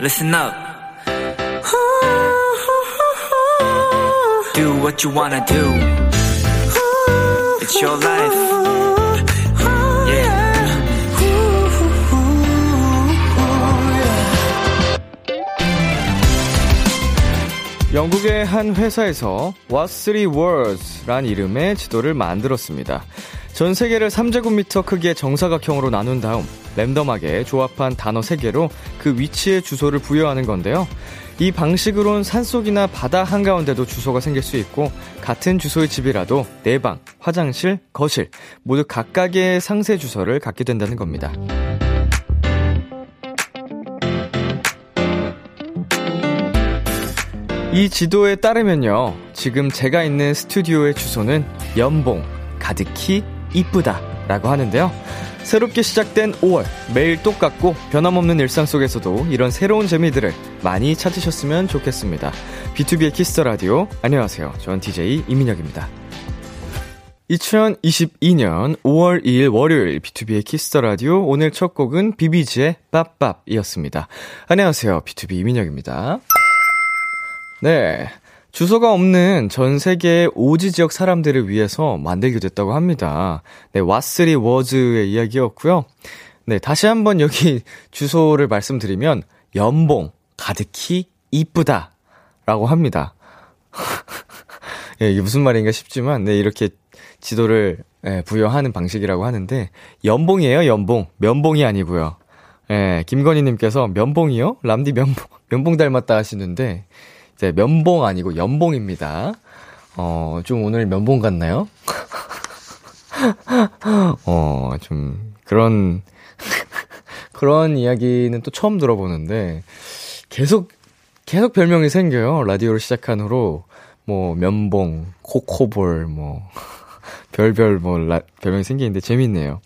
listen up. Do what you wanna do. It's your life. Yeah. 영국의 한 회사에서 What Three Words 란 이름의 지도를 만들었습니다. 전 세계를 3제곱미터 크기의 정사각형으로 나눈 다음 랜덤하게 조합한 단어 3개로 그 위치에 주소를 부여하는 건데요. 이 방식으론 산속이나 바다 한가운데도 주소가 생길 수 있고 같은 주소의 집이라도 내 방, 화장실, 거실 모두 각각의 상세 주소를 갖게 된다는 겁니다. 이 지도에 따르면요. 지금 제가 있는 스튜디오의 주소는 연봉, 가득히 이쁘다 라고 하는데요. 새롭게 시작된 5월, 매일 똑같고 변함없는 일상 속에서도 이런 새로운 재미들을 많이 찾으셨으면 좋겠습니다. B2B의 키스터 라디오. 안녕하세요. 전 DJ 이민혁입니다. 2022년 5월 2일 월요일 B2B의 키스터 라디오 오늘 첫 곡은 비비지의 BOP BOP이었습니다. 안녕하세요. BTOB 이민혁입니다. 네. 주소가 없는 전 세계의 오지 지역 사람들을 위해서 만들게 됐다고 합니다. 네, 왓쓰리 워즈의 이야기였고요. 네, 다시 한번 여기 주소를 말씀드리면 연봉 가득히 이쁘다 라고 합니다. 예, 이게 무슨 말인가 싶지만 네, 이렇게 지도를 예, 부여하는 방식이라고 하는데 연봉이에요, 연봉. 면봉이 아니고요. 예, 김건희 님께서 면봉이요? 람디 면봉 면봉 닮았다 하시는데 네, 면봉 아니고 연봉입니다. 어, 좀 오늘 면봉 같나요? 어, 좀, 그런, 그런 이야기는 또 처음 들어보는데, 계속, 계속 별명이 생겨요. 라디오를 시작한 후로, 뭐, 면봉, 코코볼, 뭐, 별별 뭐, 라, 별명이 생기는데 재밌네요.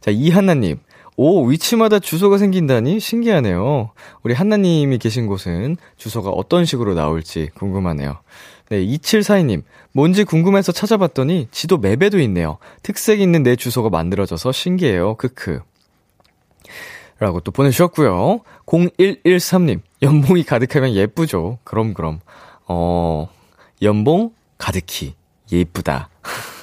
자, 이한나님. 오, 위치마다 주소가 생긴다니 신기하네요. 우리 한나님이 계신 곳은 주소가 어떤 식으로 나올지 궁금하네요. 네, 2742님. 뭔지 궁금해서 찾아봤더니 지도 맵에도 있네요. 특색 있는 내 주소가 만들어져서 신기해요. 크크. 라고 또 보내주셨고요. 0113님. 연봉이 가득하면 예쁘죠. 그럼, 그럼. 어, 연봉 가득히 예쁘다.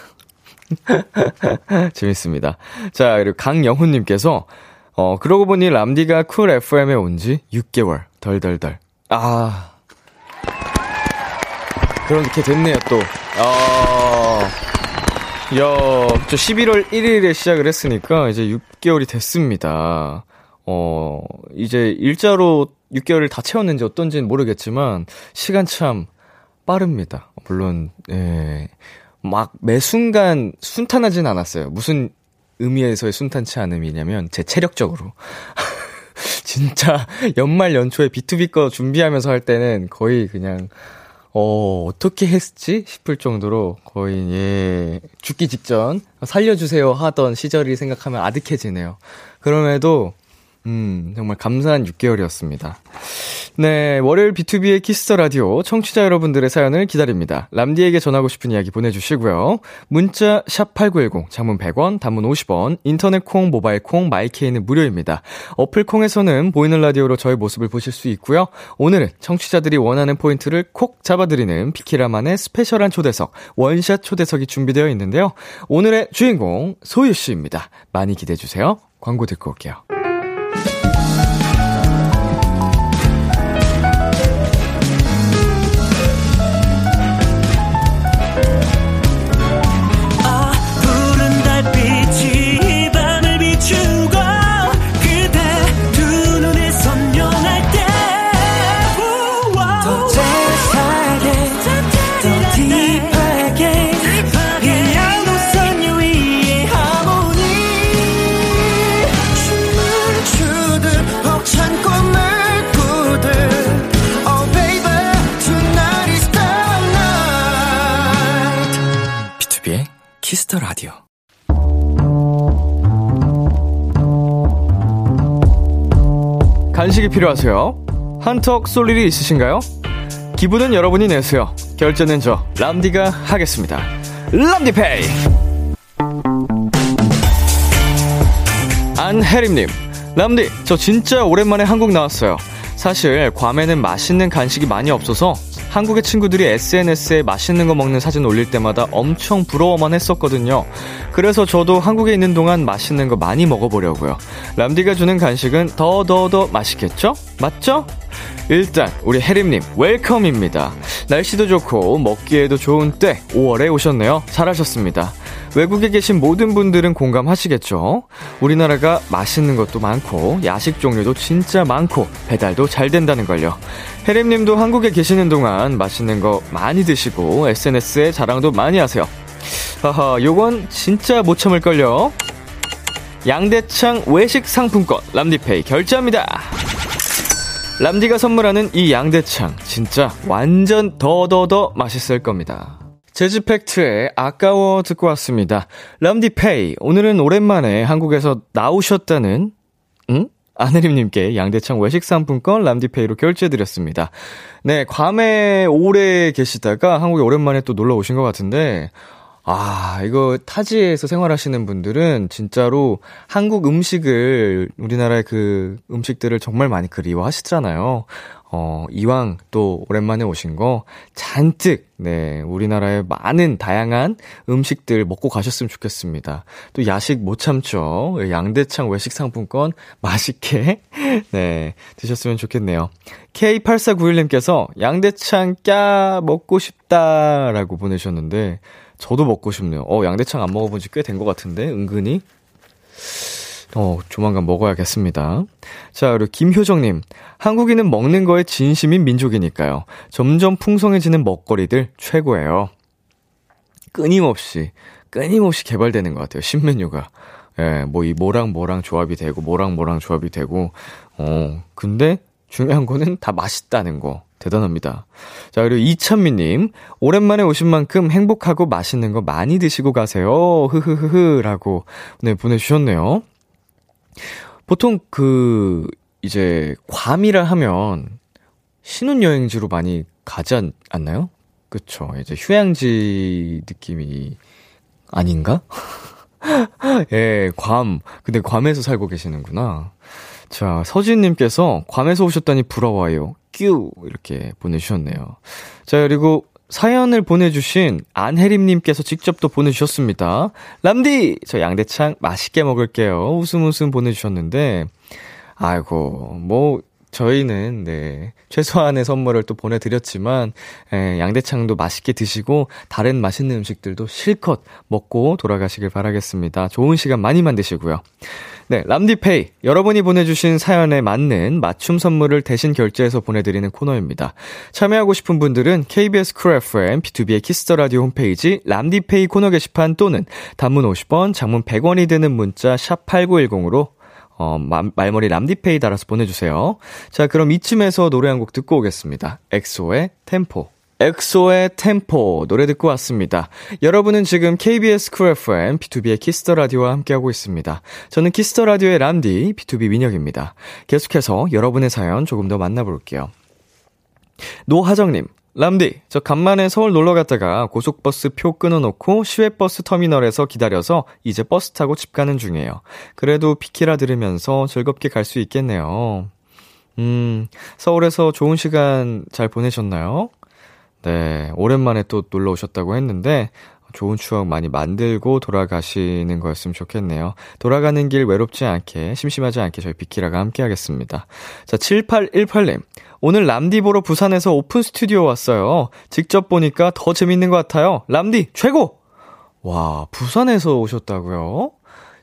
재밌습니다. 자, 그리고 강영훈님께서, 어, 그러고 보니 람디가 쿨 FM에 온 지 6개월. 덜덜덜. 아. 그렇게 됐네요, 또. 아. 야, 저 11월 1일에 시작을 했으니까 이제 6개월이 됐습니다. 어, 이제 일자로 6개월을 다 채웠는지 어떤지는 모르겠지만, 시간 참 빠릅니다. 물론, 예. 막 매 순간 순탄하진 않았어요. 무슨 의미에서의 순탄치 않음이냐면 제 체력적으로. 진짜 연말 연초에 B2B 거 준비하면서 할 때는 거의 그냥 어, 어떻게 했지? 싶을 정도로 거의, 예, 죽기 직전 살려주세요 하던 시절이 생각하면 아득해지네요. 그럼에도, 음, 정말 감사한 6개월이었습니다. 네, 월요일 B2B의 키스터 라디오 청취자 여러분들의 사연을 기다립니다. 람디에게 전하고 싶은 이야기 보내주시고요. 문자 샵 #8910 장문 100원, 단문 50원, 인터넷 콩, 모바일 콩, 마이케이는 무료입니다. 어플 콩에서는 보이는 라디오로 저의 모습을 보실 수 있고요. 오늘은 청취자들이 원하는 포인트를 콕 잡아드리는 비키라만의 스페셜한 초대석 원샷 초대석이 준비되어 있는데요. 오늘의 주인공 소유 씨입니다. 많이 기대해 주세요. 광고 듣고 올게요. 필요하세요? 한턱 쏠 일이 있으신가요? 기분은 여러분이 내세요. 결제는 저 람디가 하겠습니다. 람디페이. 안혜림님, 람디, 저 진짜 오랜만에 한국 나왔어요. 사실 괌에는 맛있는 간식이 많이 없어서 한국의 친구들이 SNS에 맛있는 거 먹는 사진 올릴 때마다 엄청 부러워만 했었거든요. 그래서 저도 한국에 있는 동안 맛있는 거 많이 먹어보려고요. 람디가 주는 간식은 더더더 맛있겠죠? 맞죠? 일단 우리 혜림님 웰컴입니다. 날씨도 좋고 먹기에도 좋은 때 5월에 오셨네요. 잘하셨습니다. 외국에 계신 모든 분들은 공감하시겠죠? 우리나라가 맛있는 것도 많고 야식 종류도 진짜 많고 배달도 잘 된다는 걸요. 혜림 님도 한국에 계시는 동안 맛있는 거 많이 드시고 SNS에 자랑도 많이 하세요. 하하, 요건 진짜 못 참을걸요. 양대창 외식 상품권 람디페이 결제합니다. 람디가 선물하는 이 양대창 진짜 완전 더더더 맛있을 겁니다. 재즈 팩트의 아까워 듣고 왔습니다. 람디 페이 오늘은 오랜만에 한국에서 나오셨다는 응? 아내림님께 양대창 외식 상품권 람디페이로 결제드렸습니다. 네, 괌에 오래 계시다가 한국에 오랜만에 또 놀러 오신 것 같은데, 아, 이거 타지에서 생활하시는 분들은 진짜로 한국 음식을, 우리나라의 그 음식들을 정말 많이 그리워하시잖아요. 어, 이왕 또 오랜만에 오신 거 잔뜩, 네, 우리나라의 많은 다양한 음식들 먹고 가셨으면 좋겠습니다. 또 야식 못 참죠. 양대창 외식 상품권 맛있게, 네, 드셨으면 좋겠네요. K8491님께서 양대창 까 먹고 싶다라고 보내셨는데, 저도 먹고 싶네요. 어, 양대창 안 먹어본 지 꽤 된 것 같은데, 은근히. 어, 조만간 먹어야겠습니다. 자, 그리고 김효정님. 한국인은 먹는 거에 진심인 민족이니까요. 점점 풍성해지는 먹거리들 최고예요. 끊임없이, 끊임없이 개발되는 것 같아요. 신메뉴가. 예, 뭐 이 뭐랑 뭐랑 조합이 되고, 뭐랑 뭐랑 조합이 되고, 어, 근데 중요한 거는 다 맛있다는 거. 대단합니다. 자, 그리고 이찬미님. 오랜만에 오신 만큼 행복하고 맛있는 거 많이 드시고 가세요. 흐흐흐흐. 라고, 네, 보내주셨네요. 보통 그, 이제, 괌이라 하면 신혼여행지로 많이 가지 않, 않나요? 그쵸. 이제 휴양지 느낌이 아닌가? 예, 괌. 근데 괌에서 살고 계시는구나. 자, 서진님께서 괌에서 오셨다니 부러워요. 뀨! 이렇게 보내주셨네요. 자, 그리고 사연을 보내주신 안혜림님께서 직접 또 보내주셨습니다. 람디! 저 양대창 맛있게 먹을게요. 웃음 웃음 보내주셨는데, 아이고, 뭐, 저희는, 네, 최소한의 선물을 또 보내드렸지만, 에, 양대창도 맛있게 드시고, 다른 맛있는 음식들도 실컷 먹고 돌아가시길 바라겠습니다. 좋은 시간 많이 만드시고요. 네, 람디페이. 여러분이 보내주신 사연에 맞는 맞춤 선물을 대신 결제해서 보내드리는 코너입니다. 참여하고 싶은 분들은 KBS 쿨 FM, B2B의 키스터 라디오 홈페이지 람디페이 코너 게시판 또는 단문 50원, 장문 100원이 드는 문자 샵 8910으로 어, 말머리 람디페이 달아서 보내주세요. 자, 그럼 이쯤에서 노래 한 곡 듣고 오겠습니다. 엑소의 Tempo. 엑소의 Tempo 노래 듣고 왔습니다. 여러분은 지금 KBS 쿨 FM B2B의 키스터 라디오와 함께하고 있습니다. 저는 키스터 라디오의 람디 B2B 민혁입니다. 계속해서 여러분의 사연 조금 더 만나볼게요. 노하정님, 람디, 저 간만에 서울 놀러 갔다가 고속버스 표 끊어놓고 시외버스 터미널에서 기다려서 이제 버스 타고 집 가는 중이에요. 그래도 비키라 들으면서 즐겁게 갈 수 있겠네요. 음, 서울에서 좋은 시간 잘 보내셨나요? 네, 오랜만에 또 놀러 오셨다고 했는데, 좋은 추억 많이 만들고 돌아가시는 거였으면 좋겠네요. 돌아가는 길 외롭지 않게, 심심하지 않게 저희 비키라가 함께 하겠습니다. 자, 7818님. 오늘 람디 보러 부산에서 오픈 스튜디오 왔어요. 직접 보니까 더 재밌는 것 같아요. 람디, 최고! 와, 부산에서 오셨다고요?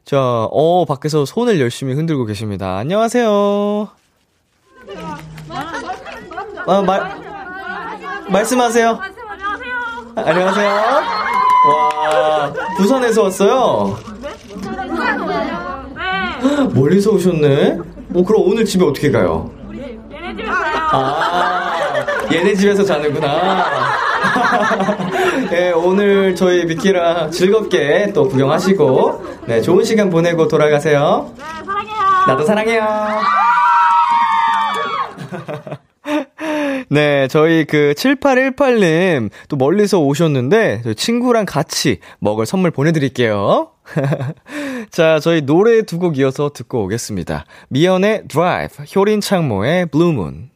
자, 어, 밖에서 손을 열심히 흔들고 계십니다. 안녕하세요. 아, 말, 말씀하세요. 안녕하세요. 안녕하세요. 와, 부산에서 왔어요? 네. 멀리서 오셨네? 어, 그럼 오늘 집에 어떻게 가요? 얘네 집에 가요. 아, 얘네 집에서 자는구나. 네, 오늘 저희 비키라 즐겁게 또 구경하시고, 네, 좋은 시간 보내고 돌아가세요. 네, 사랑해요. 나도 사랑해요. 네, 저희 그 7818님 또 멀리서 오셨는데 친구랑 같이 먹을 선물 보내드릴게요. 자, 저희 노래 두 곡 이어서 듣고 오겠습니다. 미연의 드라이브, 효린 창모의 Blue Moon.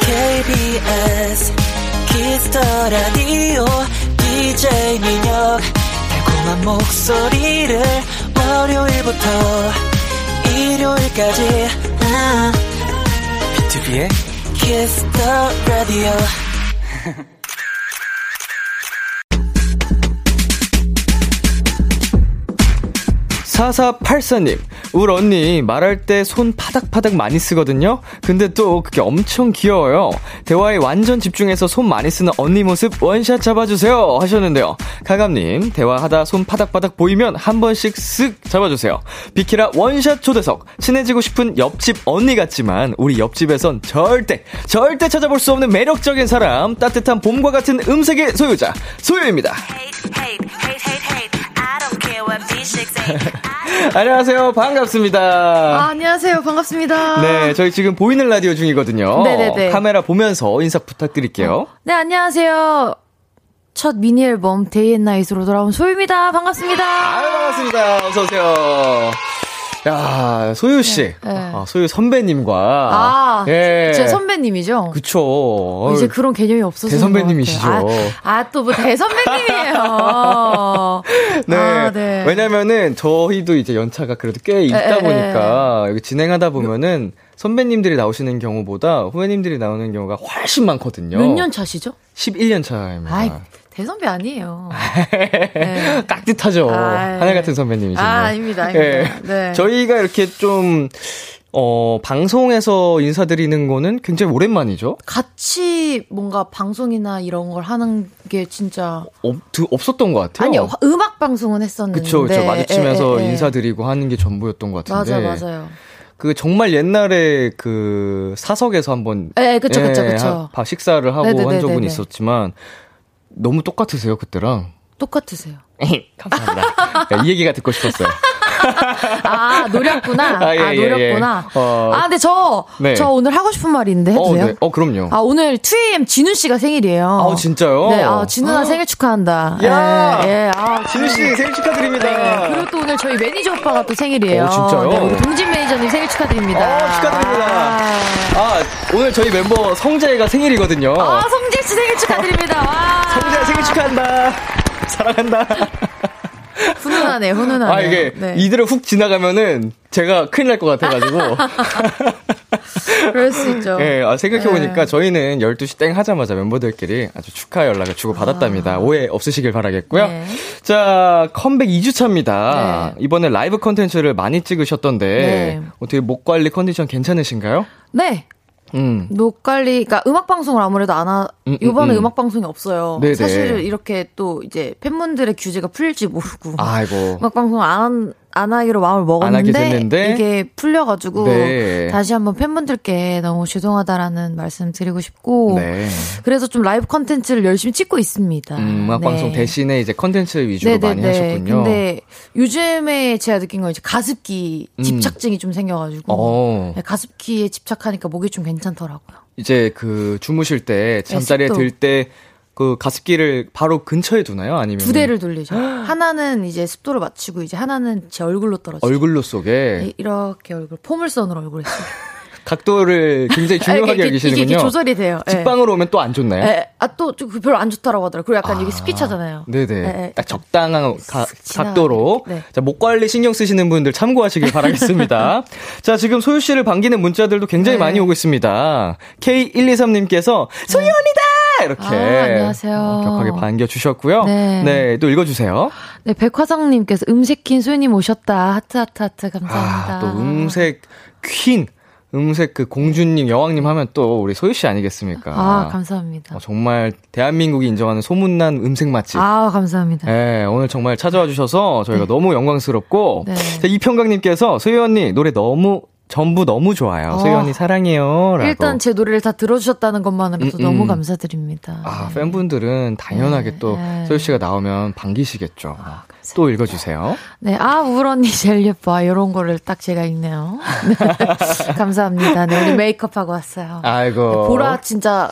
KBS Kiss the Radio DJ 민혁 달콤한 목소리를 월요일부터 일요일까지. 아, BTOB의 Kiss the Radio 4484님, 우리 언니 말할 때 손 파닥파닥 많이 쓰거든요? 근데 또 그게 엄청 귀여워요. 대화에 완전 집중해서 손 많이 쓰는 언니 모습 원샷 잡아주세요. 하셨는데요. 가감님, 대화하다 손 파닥파닥 보이면 한 번씩 쓱 잡아주세요. 비키라 원샷 초대석. 친해지고 싶은 옆집 언니 같지만 우리 옆집에선 절대, 절대 찾아볼 수 없는 매력적인 사람, 따뜻한 봄과 같은 음색의 소유자, 소유입니다. 안녕하세요. 반갑습니다. 아, 안녕하세요. 반갑습니다. 네, 저희 지금 보이는 라디오 중이거든요. 네네네. 카메라 보면서 인사 부탁드릴게요. 네, 안녕하세요. 첫 미니 앨범 Day & Night으로 돌아온 소유입니다. 반갑습니다. 아유, 반갑습니다. 어서 오세요. 야, 소유씨. 네, 네. 아, 소유 선배님과. 아, 예. 제 선배님이죠. 그쵸. 이제 그런 개념이 없어서. 대선배님이시죠. 아, 아 또 뭐 대선배님이에요. 네. 아, 네. 왜냐면은 저희도 이제 연차가 그래도 꽤 있다 에, 에, 보니까 여기 진행하다 보면은 선배님들이 나오시는 경우보다 후배님들이 나오는 경우가 훨씬 많거든요. 몇 년 차시죠? 11년 차입니다. 아이, 대선배 아니에요. 네. 깍듯하죠. 아이. 하늘 같은 선배님이시네요. 아, 아닙니다, 아닙니다. 예. 네. 저희가 이렇게 좀, 어, 방송에서 인사드리는 거는 굉장히 오랜만이죠? 같이 뭔가 방송이나 이런 걸 하는 게 진짜. 없, 없었던 것 같아요. 아니요, 음악 방송은 했었는데. 그쵸, 그쵸. 마주치면서 예, 예, 예. 인사드리고 하는 게 전부였던 것 같은데. 맞아, 맞아요. 그 정말 옛날에 그 사석에서 한번 예, 그쵸, 그쵸, 예, 그쵸. 하- 식사를 하고 네네네네네. 한 적은 있었지만 너무 똑같으세요 그때랑. 똑같으세요. 감사합니다. 야, 이 얘기가 듣고 싶었어요. 아, 노렸구나. 아, 아, 예, 예, 노렸구나. 예. 어. 아, 근데 저, 네. 저 오늘 하고 싶은 말이 있는데 해도 어, 돼요? 네. 어, 그럼요. 아, 오늘 2AM 진우 씨가 생일이에요. 아, 진짜요? 네, 아, 진우 나 생일 축하한다. 야! 예, 예. 아, 진우 씨 생일 축하드립니다. 네, 그리고 또 오늘 저희 매니저 오빠가 또 생일이에요. 어, 진짜요? 네, 우리 동진 매니저님 생일 축하드립니다. 어, 축하드립니다. 아, 아, 오늘 저희 멤버 성재가 생일이거든요. 아, 성재 씨 생일 축하드립니다. 와. 성재 생일 축하한다. 사랑한다. 훈훈하네, 훈훈하네. 아, 이게 네. 이대로 훅 지나가면은 제가 큰일 날 것 같아가지고. 그럴 수 있죠. 예, 아, 생각해보니까 네. 저희는 12시 땡 하자마자 멤버들끼리 아주 축하 연락을 주고받았답니다. 오해 없으시길 바라겠고요. 네. 자, 컴백 2주차입니다. 네. 이번에 라이브 컨텐츠를 많이 찍으셨던데, 네. 어떻게 목 관리 컨디션 괜찮으신가요? 네. 음. 목 관리, 그러니까 음악 방송을 아무래도 안 하, 음, 음, 이번에 음. 음, 음악 방송이 없어요. 네네. 사실 이렇게 또 이제 팬분들의 규제가 풀릴지 모르고 아이고. 음악 방송 안, 안 하기로 마음을 먹었는데. 이게 풀려가지고 네. 다시 한번 팬분들께 너무 죄송하다라는 말씀 드리고 싶고 네. 그래서 좀 라이브 컨텐츠를 열심히 찍고 있습니다. 음, 음악 네. 방송 대신에 이제 컨텐츠 위주로 많이 하셨군요. 근데 요즘에 제가 느낀 건 이제 가습기 음. 집착증이 좀 생겨가지고 어. 네, 가습기에 집착하니까 목이 좀 괜찮더라고요. 이제 그 주무실 때 잠자리에 네. 들때 그 가습기를 바로 근처에 두나요? 아니면 두 대를 돌리죠. 하나는 이제 습도를 맞추고 이제 하나는 제 얼굴로 떨어지죠. 얼굴로 속에 네, 이렇게 얼굴 포물선으로 얼굴 했어요. 각도를 굉장히 중요하게 이게, 여기시는군요. 이게 조절이 돼요. 예. 직방으로 오면 또 안 좋나요? 예. 아, 또, 좀 별로 안 좋다라고 하더라고요. 그리고 약간 이게 습기 차잖아요. 네네. 예, 예. 딱 적당한 가-. 각도로. 네. 자, 목 관리 신경 쓰시는 분들 참고하시길 바라겠습니다. 자, 지금 소유 씨를 반기는 문자들도 굉장히 네. 많이 오고 있습니다. K123님께서 소유 언니다! 이렇게. 아, 안녕하세요. 어, 격하게 반겨주셨고요. 네. 네, 또 읽어주세요. 네, 백화성님께서 음색 퀸 소연님 오셨다. 하트, 하트, 하트. 감사합니다. 아, 또 음색 퀸. 음색 그 공주님, 여왕님 하면 또 우리 소유 씨 아니겠습니까? 아, 감사합니다. 어, 정말 대한민국이 인정하는 소문난 음색 맛집. 아, 감사합니다. 네, 오늘 정말 찾아와 주셔서 저희가 너무 영광스럽고 네. 자, 이평강님께서 소유 언니 노래 너무 전부 너무 좋아요. 어. 소유 언니 사랑해요. 라고. 일단 제 노래를 다 들어주셨다는 것만으로도 음, 너무 음. 감사드립니다. 아, 네. 팬분들은 당연하게 네, 또 네. 소유 씨가 나오면 반기시겠죠. 감사합니다. 또 읽어주세요. 네, 아, 우울 언니 제일 예뻐. 이런 거를 딱 제가 읽네요. 네. 감사합니다. 네, 오늘 메이크업하고 왔어요. 아이고. 네, 보라 진짜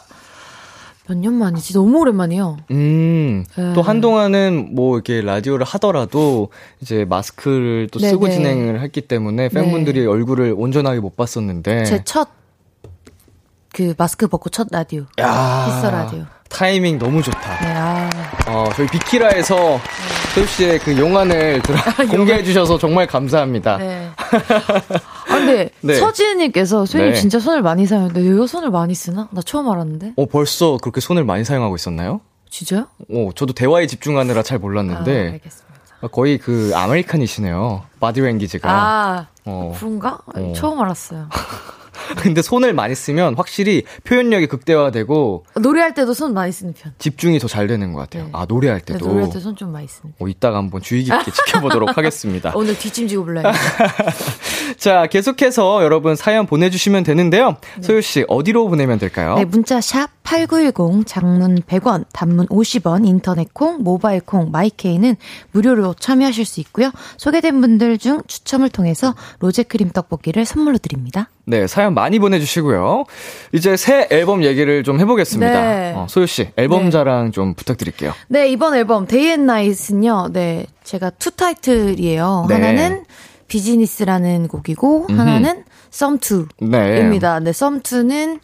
몇 년 만이지? 너무 오랜만이에요. 음, 네. 또 한동안은 뭐 이렇게 라디오를 하더라도 이제 마스크를 또 쓰고 네네. 진행을 했기 때문에 팬분들이 얼굴을 온전하게 못 봤었는데. 제 첫 그 마스크 벗고 첫 라디오. 야. 키스 라디오. 타이밍 너무 좋다. 네, 아. 어, 저희 비키라에서 소유 씨의 그 용안을 들어, 공개해 주셔서 정말 감사합니다. 네. 아, 근데 네. 서지은님께서 소유님 네. 진짜 손을 많이 사용하는데 왜 손을 많이 쓰나? 나 처음 알았는데. 어, 벌써 그렇게 손을 많이 사용하고 있었나요? 진짜요? 어, 저도 대화에 집중하느라 잘 아, 몰랐는데 알겠습니다. 거의 그 American이시네요. 바디랭귀지가. 아, 어. 그런가? 어. 처음 알았어요. 근데 손을 많이 쓰면 확실히 표현력이 극대화되고 노래할 때도 손 많이 쓰는 편. 집중이 더 잘 되는 것 같아요. 네. 아, 노래할 네, 때도. 노래할 때 손 좀 많이 쓰는 편. 어, 이따가 한번 주의 깊게 지켜보도록 하겠습니다. 오늘 뒷짐지고 불러요. 자, 계속해서 여러분 사연 보내주시면 되는데요. 소유 씨, 어디로 보내면 될까요? 네, 문자 샵 8910, 장문 100원, 단문 50원, 인터넷 콩, 모바일 콩, MyK는 무료로 참여하실 수 있고요. 소개된 분들 중 추첨을 통해서 로제 크림 떡볶이를 선물로 드립니다. 네, 사연 많이 보내주시고요. 이제 새 앨범 얘기를 좀 해보겠습니다. 네. 어, 소유 씨, 앨범 네. 자랑 좀 부탁드릴게요. 네, 이번 앨범 Day and Night은요. 네, 제가 two 타이틀이에요. 네. 하나는 Business라는 곡이고 하나는 썸2입니다. 네. 네, 썸2는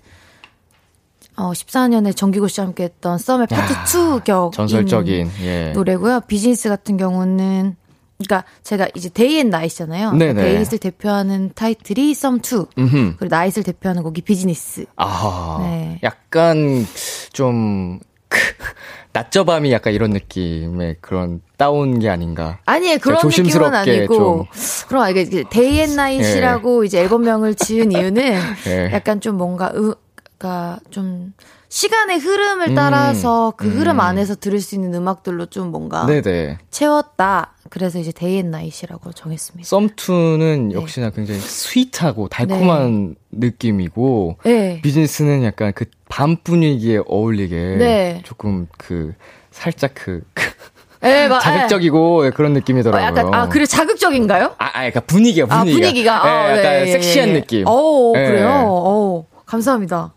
어 14년에 정기고 씨와 함께 했던 썸의 파트 2 격인 전설적인, 예. 노래고요. 비즈니스 같은 경우는 그러니까 제가 이제 데이 앤 나잇이잖아요. 네네. Day를 대표하는 타이틀이 썸 2 음흠. 그리고 Night을 대표하는 곡이 비즈니스. 아, 네. 약간 좀, 낮저 밤이 약간 이런 느낌의 그런 따온 게 아닌가. 아니에요. 그런 느낌은 조심스럽게 아니고. 그럼 이게 이게 Day and Night이라고 이제 앨범명을 지은 이유는 예. 약간 좀 뭔가 으, 그러니까 좀 시간의 흐름을 따라서 그 흐름 안에서 들을 수 있는 음악들로 좀 뭔가 네네. 채웠다. 그래서 이제 Day and Night이라고 정했습니다. 썸2는 네. 역시나 굉장히 sweet하고 달콤한 느낌이고, 네. 비즈니스는 약간 그 밤 분위기에 어울리게 네. 조금 그, 살짝 그, 그 네, 마- 자극적이고 그런 어, 느낌이더라고요. 약간 아 그래 자극적인가요? 아, 아, 그러니까 분위기가 아 분위기가. 분위기가 예, 아, 약간 네, 예, 섹시한 예. 느낌. 오 예. 그래요. 오 감사합니다.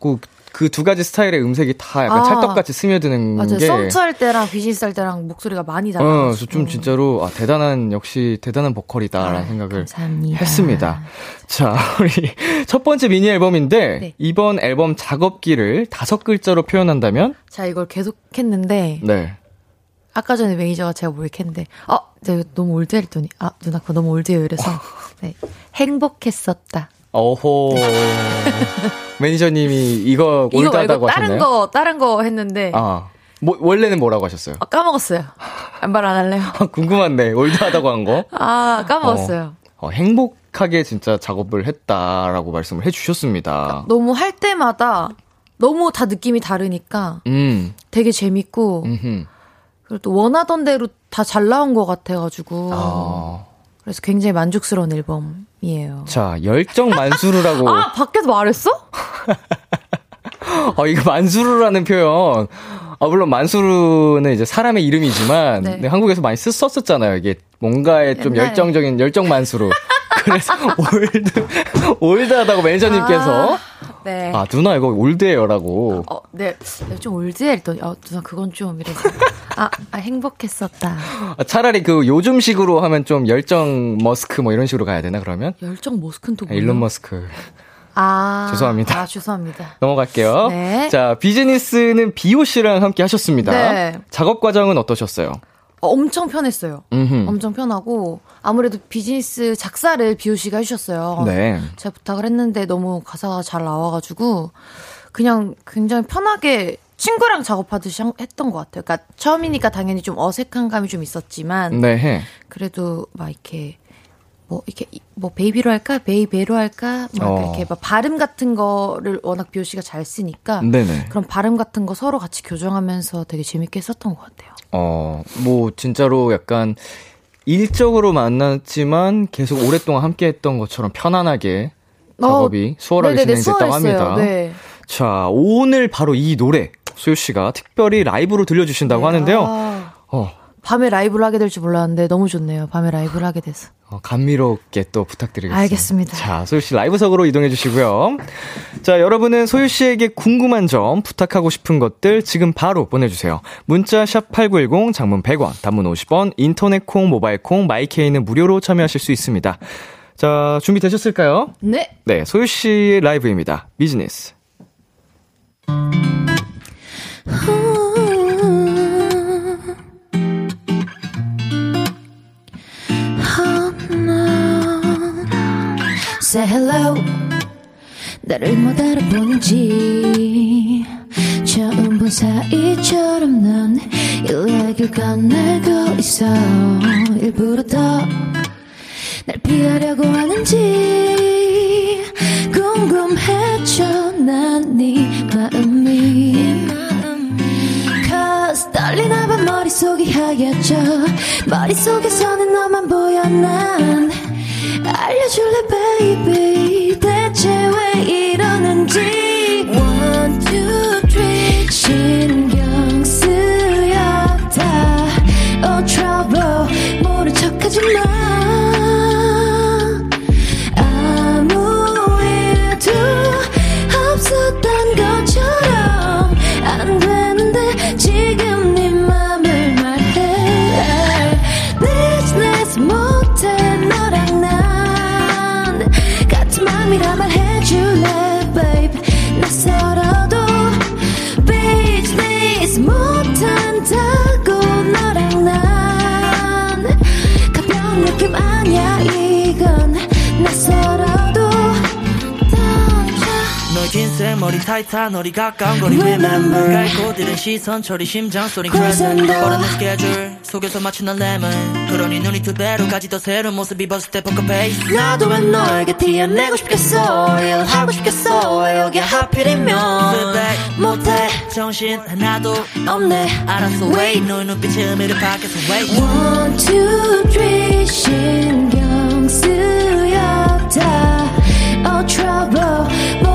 그두 가지 스타일의 음색이 다 약간 아. 찰떡같이 스며드는 맞아요. 게. 할 때랑 비즈니스 할 때랑 목소리가 많이 어, 달라요. 그래서 좀 진짜로 아, 대단한 역시 대단한 보컬이다라는 아, 생각을 감사합니다. 했습니다. 자, 우리 첫 번째 미니 앨범인데 네. 이번 앨범 작업기를 다섯 글자로 표현한다면 자 이걸 계속 했는데 네. 아까 전에 매니저가 제가 뭐 이렇게 했는데 아 내가 너무 old해 했더니 아 누나 그거 너무 old해요 이래서 네 행복했었다. 어호. 매니저님이 이거 이거 말고 올드하다고 다른 하셨나요? 거 다른 거 했는데 아, 아. 뭐, 원래는 뭐라고 하셨어요? 까먹었어요. 말안 할래요. 궁금한데 old하다고 한 거? 아 까먹었어요. 어, 행복하게 진짜 작업을 했다라고 말씀을 해주셨습니다. 너무 할 때마다 너무 다 느낌이 다르니까 음, 되게 재밌고 음흠. 그리고 또 원하던 대로 다 잘 나온 것 같아가지고 아. 그래서 굉장히 만족스러운 앨범 이에요. 자, 열정 만수르라고. 아 밖에서 말했어? 어, 이거 만수르라는 표현. 아, 물론 만수르는 이제 사람의 이름이지만, 네. 네, 한국에서 많이 쓰, 썼었잖아요. 이게 뭔가에 좀 옛날에. 열정적인 열정 만수르. 그래서 old, old하다고 매니저님께서, 네. 아, 누나 이거 old해요라고. 어, 네. 네, 좀 old해 했더니 어, 누나 그건 좀 이래서 아, 아 행복했었다. 아, 차라리 그 요즘식으로 하면 좀 열정 머스크 뭐 이런 식으로 가야 되나, 그러면? 열정 머스크는 또 아, 뭐야? 일론 머스크. 아, 죄송합니다. 아 죄송합니다. 넘어갈게요. 네. 자, 비즈니스는 비오 씨랑 함께 하셨습니다. 네. 작업 과정은 어떠셨어요? 어, 엄청 편했어요. 음흠. 엄청 편하고 아무래도 비즈니스 작사를 비오 씨가 해주셨어요. 네. 제가 부탁을 했는데 너무 가사가 잘 나와가지고 그냥 굉장히 편하게 친구랑 작업하듯이 한- 했던 것 같아요. 그러니까 처음이니까 당연히 좀 어색한 감이 좀 있었지만 네. 그래도 막 이렇게 뭐 이렇게 이- 뭐 베이비로 할까 베이베로 할까 막 어. 이렇게 막 발음 같은 거를 워낙 비오 씨가 잘 쓰니까 네네. 그런 발음 같은 거 서로 같이 교정하면서 되게 재밌게 썼던 것 같아요. 어, 뭐, 진짜로 약간, 일적으로 만났지만 계속 오랫동안 함께 했던 것처럼 편안하게 작업이 수월하게 어, 네네네, 진행됐다고 수월했어요. 합니다. 네. 자, 오늘 바로 이 노래, 소유 씨가 특별히 라이브로 들려주신다고 하는데요. 아, 어, 밤에 라이브를 하게 될 줄 몰랐는데 너무 좋네요. 밤에 라이브를 하게 돼서. 어, 감미롭게 또 부탁드리겠습니다. 알겠습니다. 자, 소유 씨 라이브석으로 이동해 주시고요. 자, 여러분은 소유 씨에게 궁금한 점, 부탁하고 싶은 것들 지금 바로 보내 주세요. 문자 샵 #8910 장문 100원, 단문 50원, 인터넷 콩, 모바일 콩, 마이케이는 무료로 참여하실 수 있습니다. 자, 준비되셨을까요? 네. 네, 소유 씨의 라이브입니다. 비즈니스. Say hello. 나를 못 알아보는지 처음 본 사이처럼 난 일렉을 건네고 있어. 일부러 더 날 피하려고 하는지 궁금해져 난네 마음이. Cause 떨리나 봐 머릿속이 하얘져 머릿속에서는 너만 보여 난 알려줄래 baby 대체 왜 이러는지 One, two, three 신경 흰색 머리 타이트한 너리 가까운 거리. Remember. 갈고 들은 시선 처리 심장 소리. Crescendo. 내 스케줄 속에서 난 레몬 그러니 눈이 두 배로까지 더 새로운 모습이 벗을 때 포커 페이스 나도 왜 너에게 티어내고 싶겠어? 일하고 싶겠어? 여기 하필이면 못해. 정신 하나도 없네. 알았어 wait 너의 눈빛에 의미를 밖에서 wait. One, two, three 신경 쓰였다. Oh trouble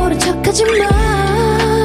하지 마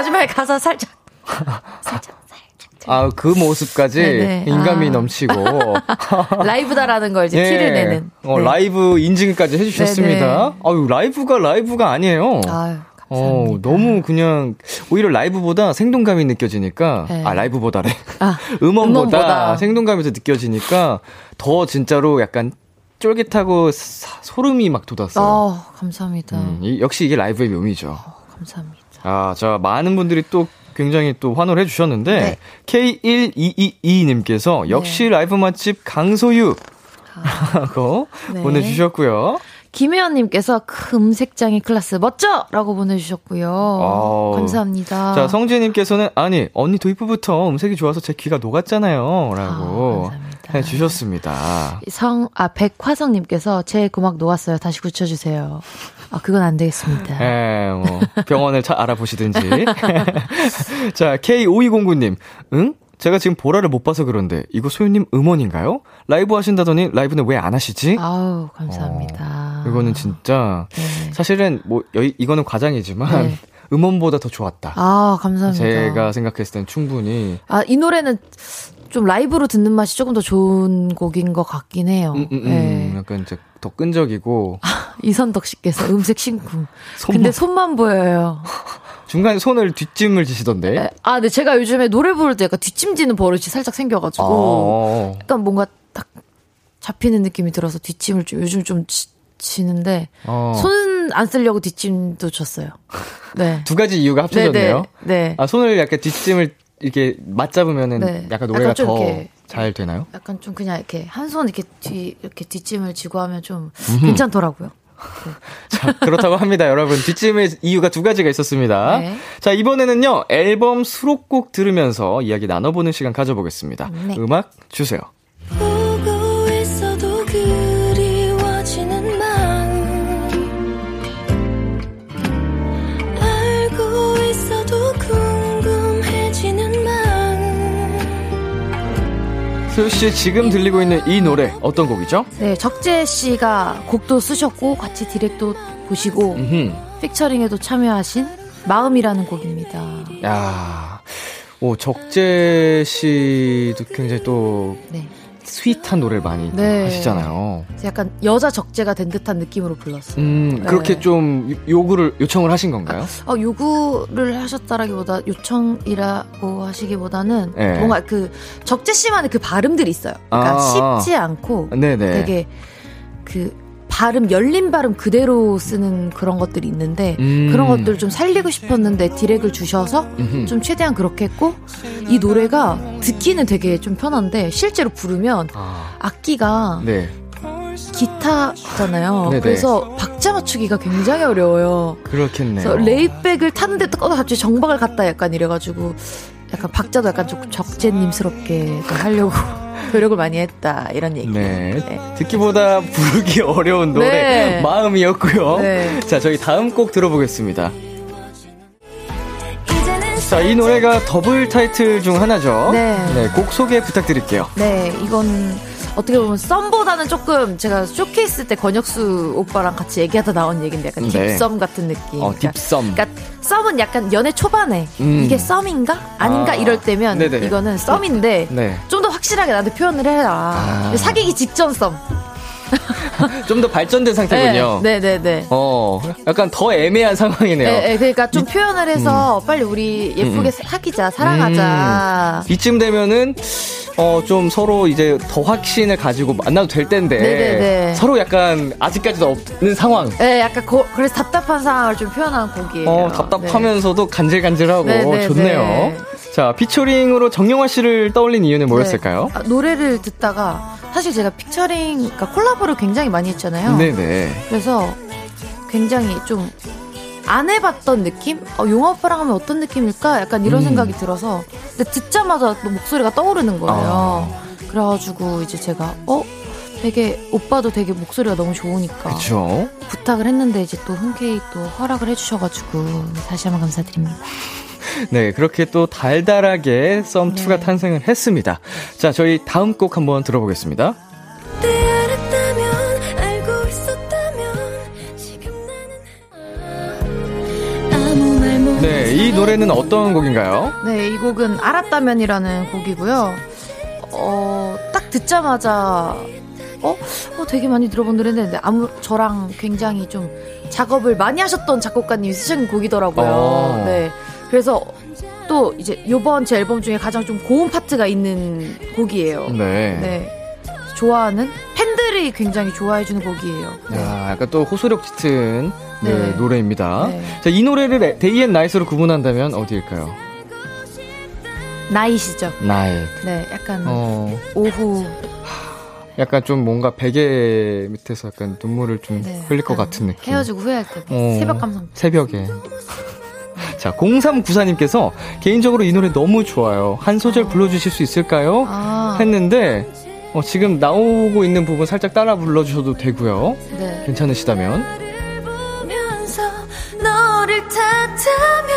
마지막에 가사 살짝 살짝 아, 그 모습까지 네네. 인감이 아. 넘치고. 라이브다라는 걸 이제 티를 내는 어, 네. 라이브 인증까지 해주셨습니다. 네네. 아유, 라이브가 라이브가 아니에요. 아유 어, 감사합니다. 너무 그냥, 오히려 라이브보다 생동감이 느껴지니까, 네. 아, 라이브보다래. 아, 음원보다, 음원보다. 생동감이 더 느껴지니까, 더 진짜로 약간 쫄깃하고 사- 소름이 막 돋았어요. 어, 감사합니다. 음, 이- 역시 이게 라이브의 묘미죠. 감사합니다. 아, 자, 많은 분들이 또 굉장히 또 환호를 해주셨는데, 네. K1222님께서 역시 라이브 맛집 강소유. 하고 네. 보내주셨고요. 김혜연님께서 그 음색장의 클래스 멋져! 라고 보내주셨고요. 아우. 감사합니다. 자, 성재님께서는, 아니, 언니 도입부부터 음색이 좋아서 제 귀가 녹았잖아요. 라고 아. 해주셨습니다. 성, 아, 백화성님께서 제 고막 녹았어요. 다시 붙여주세요. 아, 그건 안 되겠습니다. 예, 뭐, 병원을 차 알아보시든지. 자, K5209님, 응? 제가 지금 보라를 못 봐서 그런데, 이거 소유님 음원인가요? 라이브 하신다더니, 라이브는 왜 안 하시지? 아우, 감사합니다. 이거는 진짜, 네. 사실은 뭐, 여, 이거는 과장이지만, 네. 음원보다 더 좋았다. 아, 감사합니다. 제가 생각했을 땐 충분히. 아, 이 노래는 좀 라이브로 듣는 맛이 조금 더 좋은 곡인 것 같긴 해요. 음, 음, 음. 네. 약간 이제 더 끈적이고. 이선덕 씨께서 음색 신고. 손만- 근데 손만 보여요. 중간에 손을 뒷짐을 지시던데. 네. 아, 근데 제가 요즘에 노래 부를 때 약간 뒷짐지는 버릇이 살짝 생겨가지고. 어. 약간 뭔가 딱 잡히는 느낌이 들어서 뒷짐을 좀 요즘 좀 치, 치는데. 어. 손안 쓰려고 뒷짐도 쳤어요. 네. 두 가지 이유가 합쳐졌네요. 네, 네. 아, 손을 약간 뒷짐을 이렇게 맞잡으면은 네. 약간 노래가 더 잘 되나요? 약간 좀 그냥 이렇게 한 손 이렇게 뒤, 이렇게 뒷짐을 지고 하면 좀 괜찮더라고요. 자, 그렇다고 합니다, 여러분. 뒷짐의 이유가 두 가지가 있었습니다. 네. 자, 이번에는요, 앨범 수록곡 들으면서 이야기 나눠보는 시간 가져보겠습니다. 네. 음악 주세요. 마음 수씨 지금 들리고 있는 이 노래 어떤 곡이죠? 네, 적재 씨가 곡도 쓰셨고 같이 디렉도 보시고 음흠. 피처링에도 참여하신 마음이라는 곡입니다. 야, 오 적재 씨도 굉장히 또 네. 스윗한 노래를 많이 또 네. 하시잖아요. 약간 여자 적재가 된 듯한 느낌으로 불렀어요. 음, 그렇게 네. 좀 요구를 요청을 하신 건가요? 어, 요구를 하셨다라기보다 요청이라고 하시기보다는 네. 뭔가 그 적재 씨만의 그 발음들이 있어요. 그러니까 아. 쉽지 않고 네네. 되게 그 발음 열린 발음 그대로 쓰는 그런 것들이 있는데 음. 그런 것들을 좀 살리고 싶었는데 디렉을 주셔서 음흠. 좀 최대한 그렇게 했고 이 노래가 듣기는 되게 좀 편한데 실제로 부르면 아, 악기가 네. 기타잖아요. 네네. 그래서 박자 맞추기가 굉장히 어려워요. 그렇겠네요. 레이백을 탔는데 또 갑자기 정박을 갔다 약간 이래가지고 약간 박자도 약간 좀 적재님스럽게 좀 하려고 노력을 많이 했다 이런 얘기. 네. 듣기보다 부르기 어려운 노래 네. 마음이었고요. 네. 자, 저희 다음 곡 들어보겠습니다. 자, 이 노래가 더블 타이틀 중 하나죠. 네. 곡 소개 부탁드릴게요. 네, 이건 어떻게 보면 썸보다는 조금 제가 쇼케이스 때 권혁수 오빠랑 같이 얘기하다 나온 얘기인데 약간 네. deep썸 같은 느낌. 어, deep썸. 그러니까 썸은 약간 연애 초반에 음. 이게 썸인가 아닌가 아. 이럴 때면 네네. 이거는 썸인데 네. 좀더 확실하게 나한테 표현을 해라. 아. 사귀기 직전 썸. 좀더 발전된 상태군요. 네, 네, 네. 어, 약간 더 애매한 상황이네요. 네, 그러니까 좀 표현을 해서 빨리 우리 예쁘게 사귀자, 사랑하자. 이쯤 되면은 어 좀 서로 이제 더 확신을 가지고 만나도 될 텐데 네네네. 서로 약간 아직까지도 없는 상황. 네, 약간 고- 그래서 답답한 상황을 좀 표현한 곡이에요. 어 답답하면서도 간질간질하고 네네네. 좋네요. 네. 자 피처링으로 정영화 씨를 떠올린 이유는 뭐였을까요? 네. 아, 노래를 듣다가 사실 제가 피처링, 그러니까 콜라보를 굉장히 많이 했잖아요. 네네. 그래서 굉장히 좀 안 해봤던 느낌? 어, 용화 오빠랑 하면 어떤 느낌일까? 약간 이런 음. 생각이 들어서 근데 듣자마자 또 목소리가 떠오르는 거예요. 아. 그래가지고 이제 제가 어? 되게 오빠도 되게 목소리가 너무 좋으니까 그렇죠. 부탁을 했는데 이제 또 흔쾌히 또 허락을 해주셔가지고 다시 한번 감사드립니다. 네 그렇게 또 달달하게 썸2가 네. 탄생을 했습니다. 자 저희 다음 곡 한번 들어보겠습니다. 이 노래는 어떤 곡인가요? 네, 이 곡은 알았다면이라는 곡이고요. 어, 딱 듣자마자, 어? 어, 되게 많이 들어본 노래인데, 아무, 저랑 굉장히 좀 작업을 많이 하셨던 작곡가님이 쓰신 곡이더라고요. 어. 네. 그래서 또 이제 요번 제 앨범 중에 가장 좀 고음 파트가 있는 곡이에요. 네. 네. 좋아하는 팬들이 굉장히 좋아해 주는 곡이에요. 네. 야, 약간 또 호소력 짙은 네, 네. 노래입니다. 네. 자, 이 노래를 Day and Night로 구분한다면 어디일까요? 나이시죠? 나잇. 네, 약간 어, 오후 약간 좀 뭔가 베개 밑에서 약간 눈물을 좀 네, 흘릴 것 같은 느낌. 헤어지고 후회할 때 어, 새벽 감성. 새벽에. 자, 0394님께서 개인적으로 이 노래 너무 좋아요. 한 소절 불러주실 수 있을까요? 아, 했는데, 어, 지금 나오고 있는 부분 살짝 따라 불러주셔도 되고요. 네. 괜찮으시다면. 너를 탓하며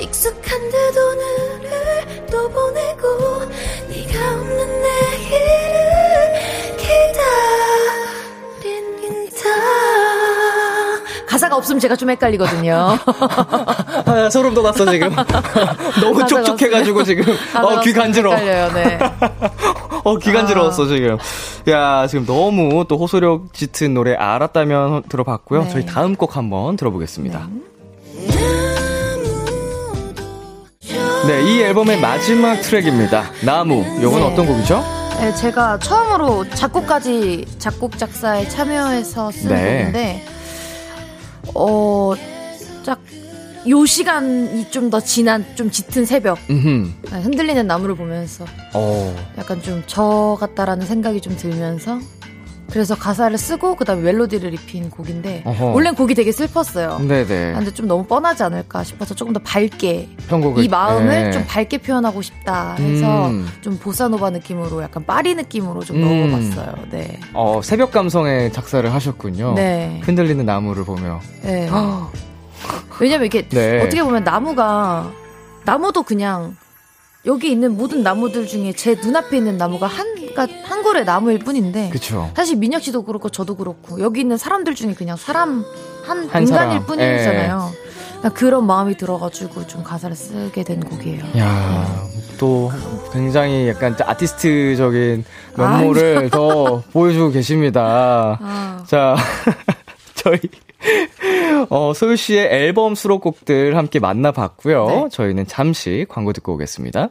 익숙한데도 오늘을 또 보내고 네가 없는 내일 가사가 없으면 제가 좀 헷갈리거든요. 아, 소름 돋았어, 지금. 너무 촉촉해가지고 지금. 어, 귀 간지러워. 헷갈려요, 네. 어, 귀 간지러웠어, 지금. 야, 지금 너무 또 호소력 짙은 노래 알았다면 들어봤고요. 네. 저희 다음 곡 한번 들어보겠습니다. 네, 이 앨범의 마지막 트랙입니다. 나무. 요건 네. 어떤 곡이죠? 네, 제가 처음으로 작곡까지 작곡 작사에 참여해서 쓴 네. 곡인데 어, 딱요 시간이 좀 더 지난 좀 짙은 새벽 음흠. 네, 흔들리는 나무를 보면서 어, 약간 좀 저 같다라는 생각이 좀 들면서 그래서 가사를 쓰고 그다음에 멜로디를 입힌 곡인데 어허. 원래 곡이 되게 슬펐어요. 네네. 아, 근데 좀 너무 뻔하지 않을까 싶어서 조금 더 밝게 편곡을. 이 마음을 네. 좀 밝게 표현하고 싶다 해서 음. 좀 보사노바 느낌으로 약간 파리 느낌으로 좀 음. 넣어봤어요. 네. 어, 새벽 감성의 작사를 하셨군요. 네. 흔들리는 나무를 보며. 네. 왜냐면 이게 네. 어떻게 보면 나무가 나무도 그냥 여기 있는 모든 나무들 중에 제 눈앞에 있는 나무가 한, 그러니까 한 그루의 나무일 뿐인데 그쵸. 사실 민혁 씨도 그렇고 저도 그렇고 여기 있는 사람들 중에 그냥 사람 한, 한 인간일 사람. 예. 뿐이잖아요. 그러니까 그런 마음이 들어가지고 좀 가사를 쓰게 된 곡이에요. 야, 또 굉장히 약간 아티스트적인 면모를 더 보여주고 계십니다. 아. 자, 저희 어, 소유 씨의 앨범 수록곡들 함께 만나봤고요. 네. 저희는 잠시 광고 듣고 오겠습니다.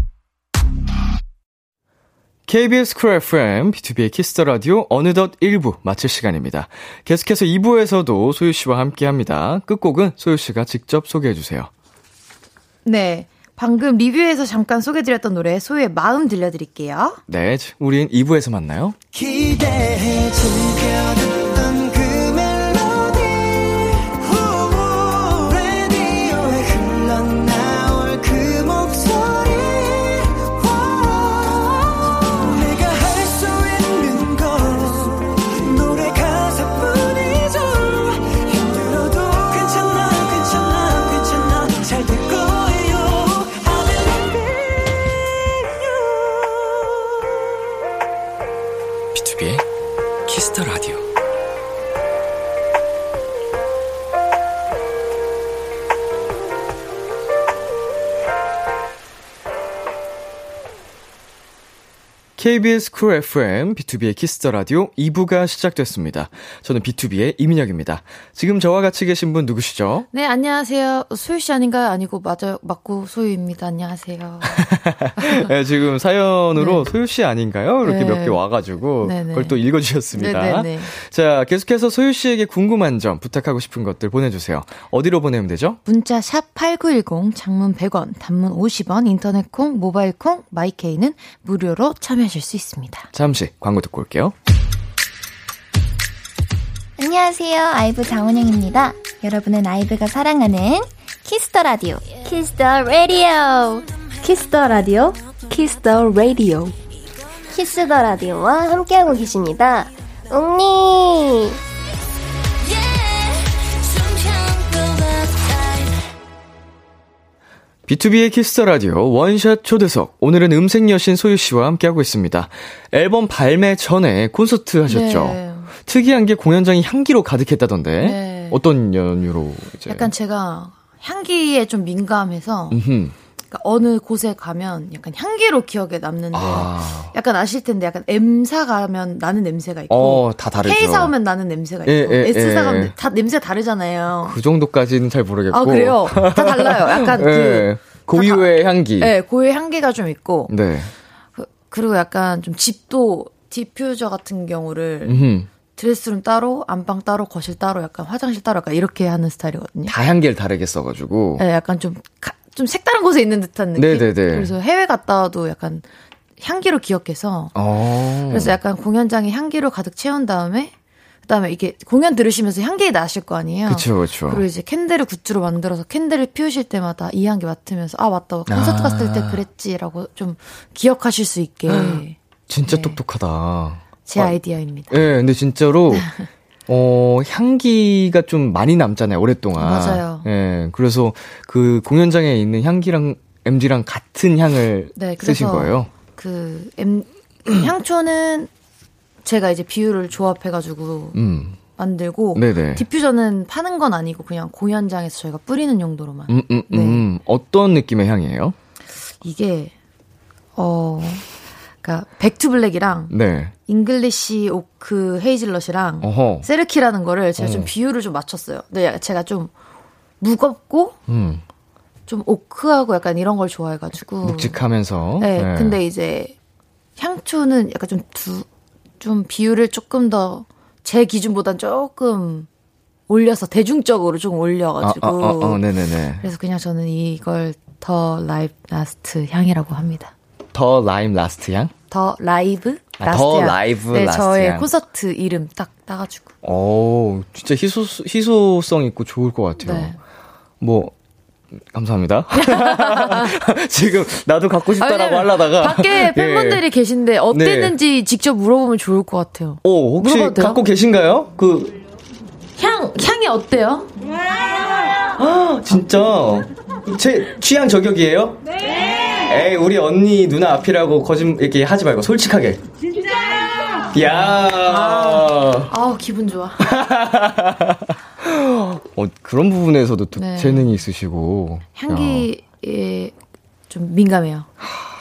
KBS 쿨 FM, 비투비의 키스 더 라디오 어느덧 1부 마칠 시간입니다. 계속해서 2부에서도 소유 씨와 함께 합니다. 끝곡은 소유 씨가 직접 소개해 주세요. 네. 방금 리뷰에서 잠깐 소개드렸던 노래 소유의 마음 들려드릴게요. 네, 우린 2부에서 만나요. 기대해 즐겨 KBS 쿨 FM, 비투비의 키스 더 라디오 2부가 시작됐습니다. 저는 비투비의 이민혁입니다. 지금 저와 같이 계신 분 누구시죠? 네, 안녕하세요. 소유 씨 아닌가요? 아니고 맞아요. 맞고 소유입니다. 안녕하세요. 네, 지금 사연으로 네. 소유 씨 아닌가요? 이렇게 네. 몇개 와가지고 네네. 그걸 또 읽어주셨습니다. 네네네. 자, 계속해서 소유 씨에게 궁금한 점, 부탁하고 싶은 것들 보내주세요. 어디로 보내면 되죠? 문자 샵8910 장문 100원, 단문 50원, 인터넷 콩, 모바일 콩, 마이케이는 무료로 참여 하실 수 있습니다. 잠시 광고 듣고 올게요. 안녕하세요. 아이브 장원영입니다. 여러분은 아이브가 사랑하는 키스터 라디오. 키스터 라디오. 키스터 라디오. 키스터 라디오. 키스터 라디오와 함께하고 계십니다. 웅니. 비투비의 키스 더 라디오 원샷 초대석. 오늘은 음색 여신 소유 씨와 함께하고 있습니다. 앨범 발매 전에 콘서트 하셨죠? 네. 특이한 게 공연장이 향기로 가득했다던데. 네. 어떤 연유로 이제? 약간 제가 향기에 좀 민감해서 음흠. 그러니까 어느 곳에 가면 약간 향기로 기억에 남는데 아. 약간 아실 텐데 약간 M사 가면 나는 냄새가 있고 어, 다 다르죠. K사 오면 나는 냄새가 있고 예, 예, S사 예. 가면 다 냄새가 다르잖아요. 그 정도까지는 잘 모르겠고. 아 그래요? 다 달라요. 약간 예. 그 고유의 향기. 네, 고유의 향기가 좀 있고 네. 그, 그리고 약간 좀 집도 디퓨저 같은 경우를 음흠. 드레스룸 따로, 안방 따로, 거실 따로, 약간 화장실 따로, 약간 이렇게 하는 스타일이거든요. 다 향기를 다르게 써가지고. 네, 약간 좀, 가- 좀 색다른 곳에 있는 듯한 느낌. 네네네. 그래서 해외 갔다 와도 약간 향기로 기억해서. 어. 그래서 약간 공연장에 향기로 가득 채운 다음에, 그 다음에 이게 공연 들으시면서 향기 나실 거 아니에요? 그쵸, 그쵸. 그리고 이제 캔들을 굿즈로 만들어서 캔들을 피우실 때마다 이 향기 맡으면서, 아, 맞다. 콘서트 아. 갔을 때 그랬지라고 좀 기억하실 수 있게. 진짜 네. 똑똑하다. 제 아, 아이디어입니다. 예, 근데 진짜로 어, 향기가 좀 많이 남잖아요, 오랫동안. 맞아요. 예, 그래서 그 공연장에 있는 향기랑 MG랑 같은 향을 네, 쓰신 거예요. 그 M, 향초는 제가 이제 비율을 조합해가지고 음. 만들고 네네. 디퓨저는 파는 건 아니고 그냥 공연장에서 저희가 뿌리는 용도로만. 음, 음, 네. 음. 어떤 느낌의 향이에요? 이게 어, 그러니까 Back to Black이랑 네. English Oak Hazelnut이랑 어허. 세르키라는 거를 제가 어. 좀 비율을 좀 맞췄어요. 근데 제가 좀 무겁고 음. 좀 오크하고 약간 이런 걸 좋아해가지고. 묵직하면서. 네, 네. 근데 이제 향초는 약간 좀 두, 좀 비율을 조금 더 제 기준보단 조금 올려서 대중적으로 좀 아, 올려가지고. 아, 아, 아, 네네네. 그래서 그냥 저는 이걸 The Live Last 향이라고 합니다. The Lime Last 향? The Live 아, Last 더 향. 라이브 네, Last 저의 향. 콘서트 이름 딱 따가지고. 오, 진짜 희소, 희소성 있고 좋을 것 같아요. 네. 뭐, 감사합니다. 지금 나도 갖고 싶다라고 왜냐면 하려다가. 밖에 팬분들이 예. 계신데 어땠는지 직접 물어보면 좋을 것 같아요. 오, 혹시 물어봐도? 갖고 계신가요? 그, 향 향이 어때요? 진짜. 제 취향 저격이에요? 네. 에이, 우리 언니 누나 앞이라고 거짓, 이렇게 하지 말고 솔직하게. 진짜요? 야 아우 기분 좋아. 어, 그런 부분에서도 또 네. 재능이 있으시고. 야. 향기에 좀 민감해요.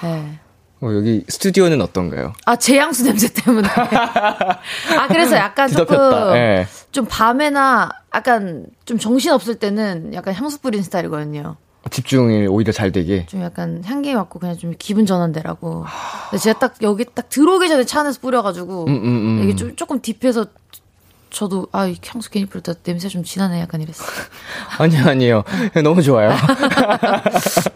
네. 어, 여기 스튜디오는 어떤가요? 아, 제 향수 냄새 때문에. 아, 그래서 약간. 조금 예. 좀 밤에나 약간 좀 정신 없을 때는 약간 향수 뿌리는 스타일이거든요. 집중이 오히려 잘 되게. 좀 약간 향기 맡고 그냥 좀 기분 전환되라고. 근데 제가 딱 여기 딱 들어오기 전에 차 안에서 뿌려가지고 음, 음, 음. 이게 좀 조금 딥해서 저도 아, 이 향수 괜히 뿌렸다 냄새 좀 진하네 약간 이랬어요. 아니요, 아니요. 너무 좋아요.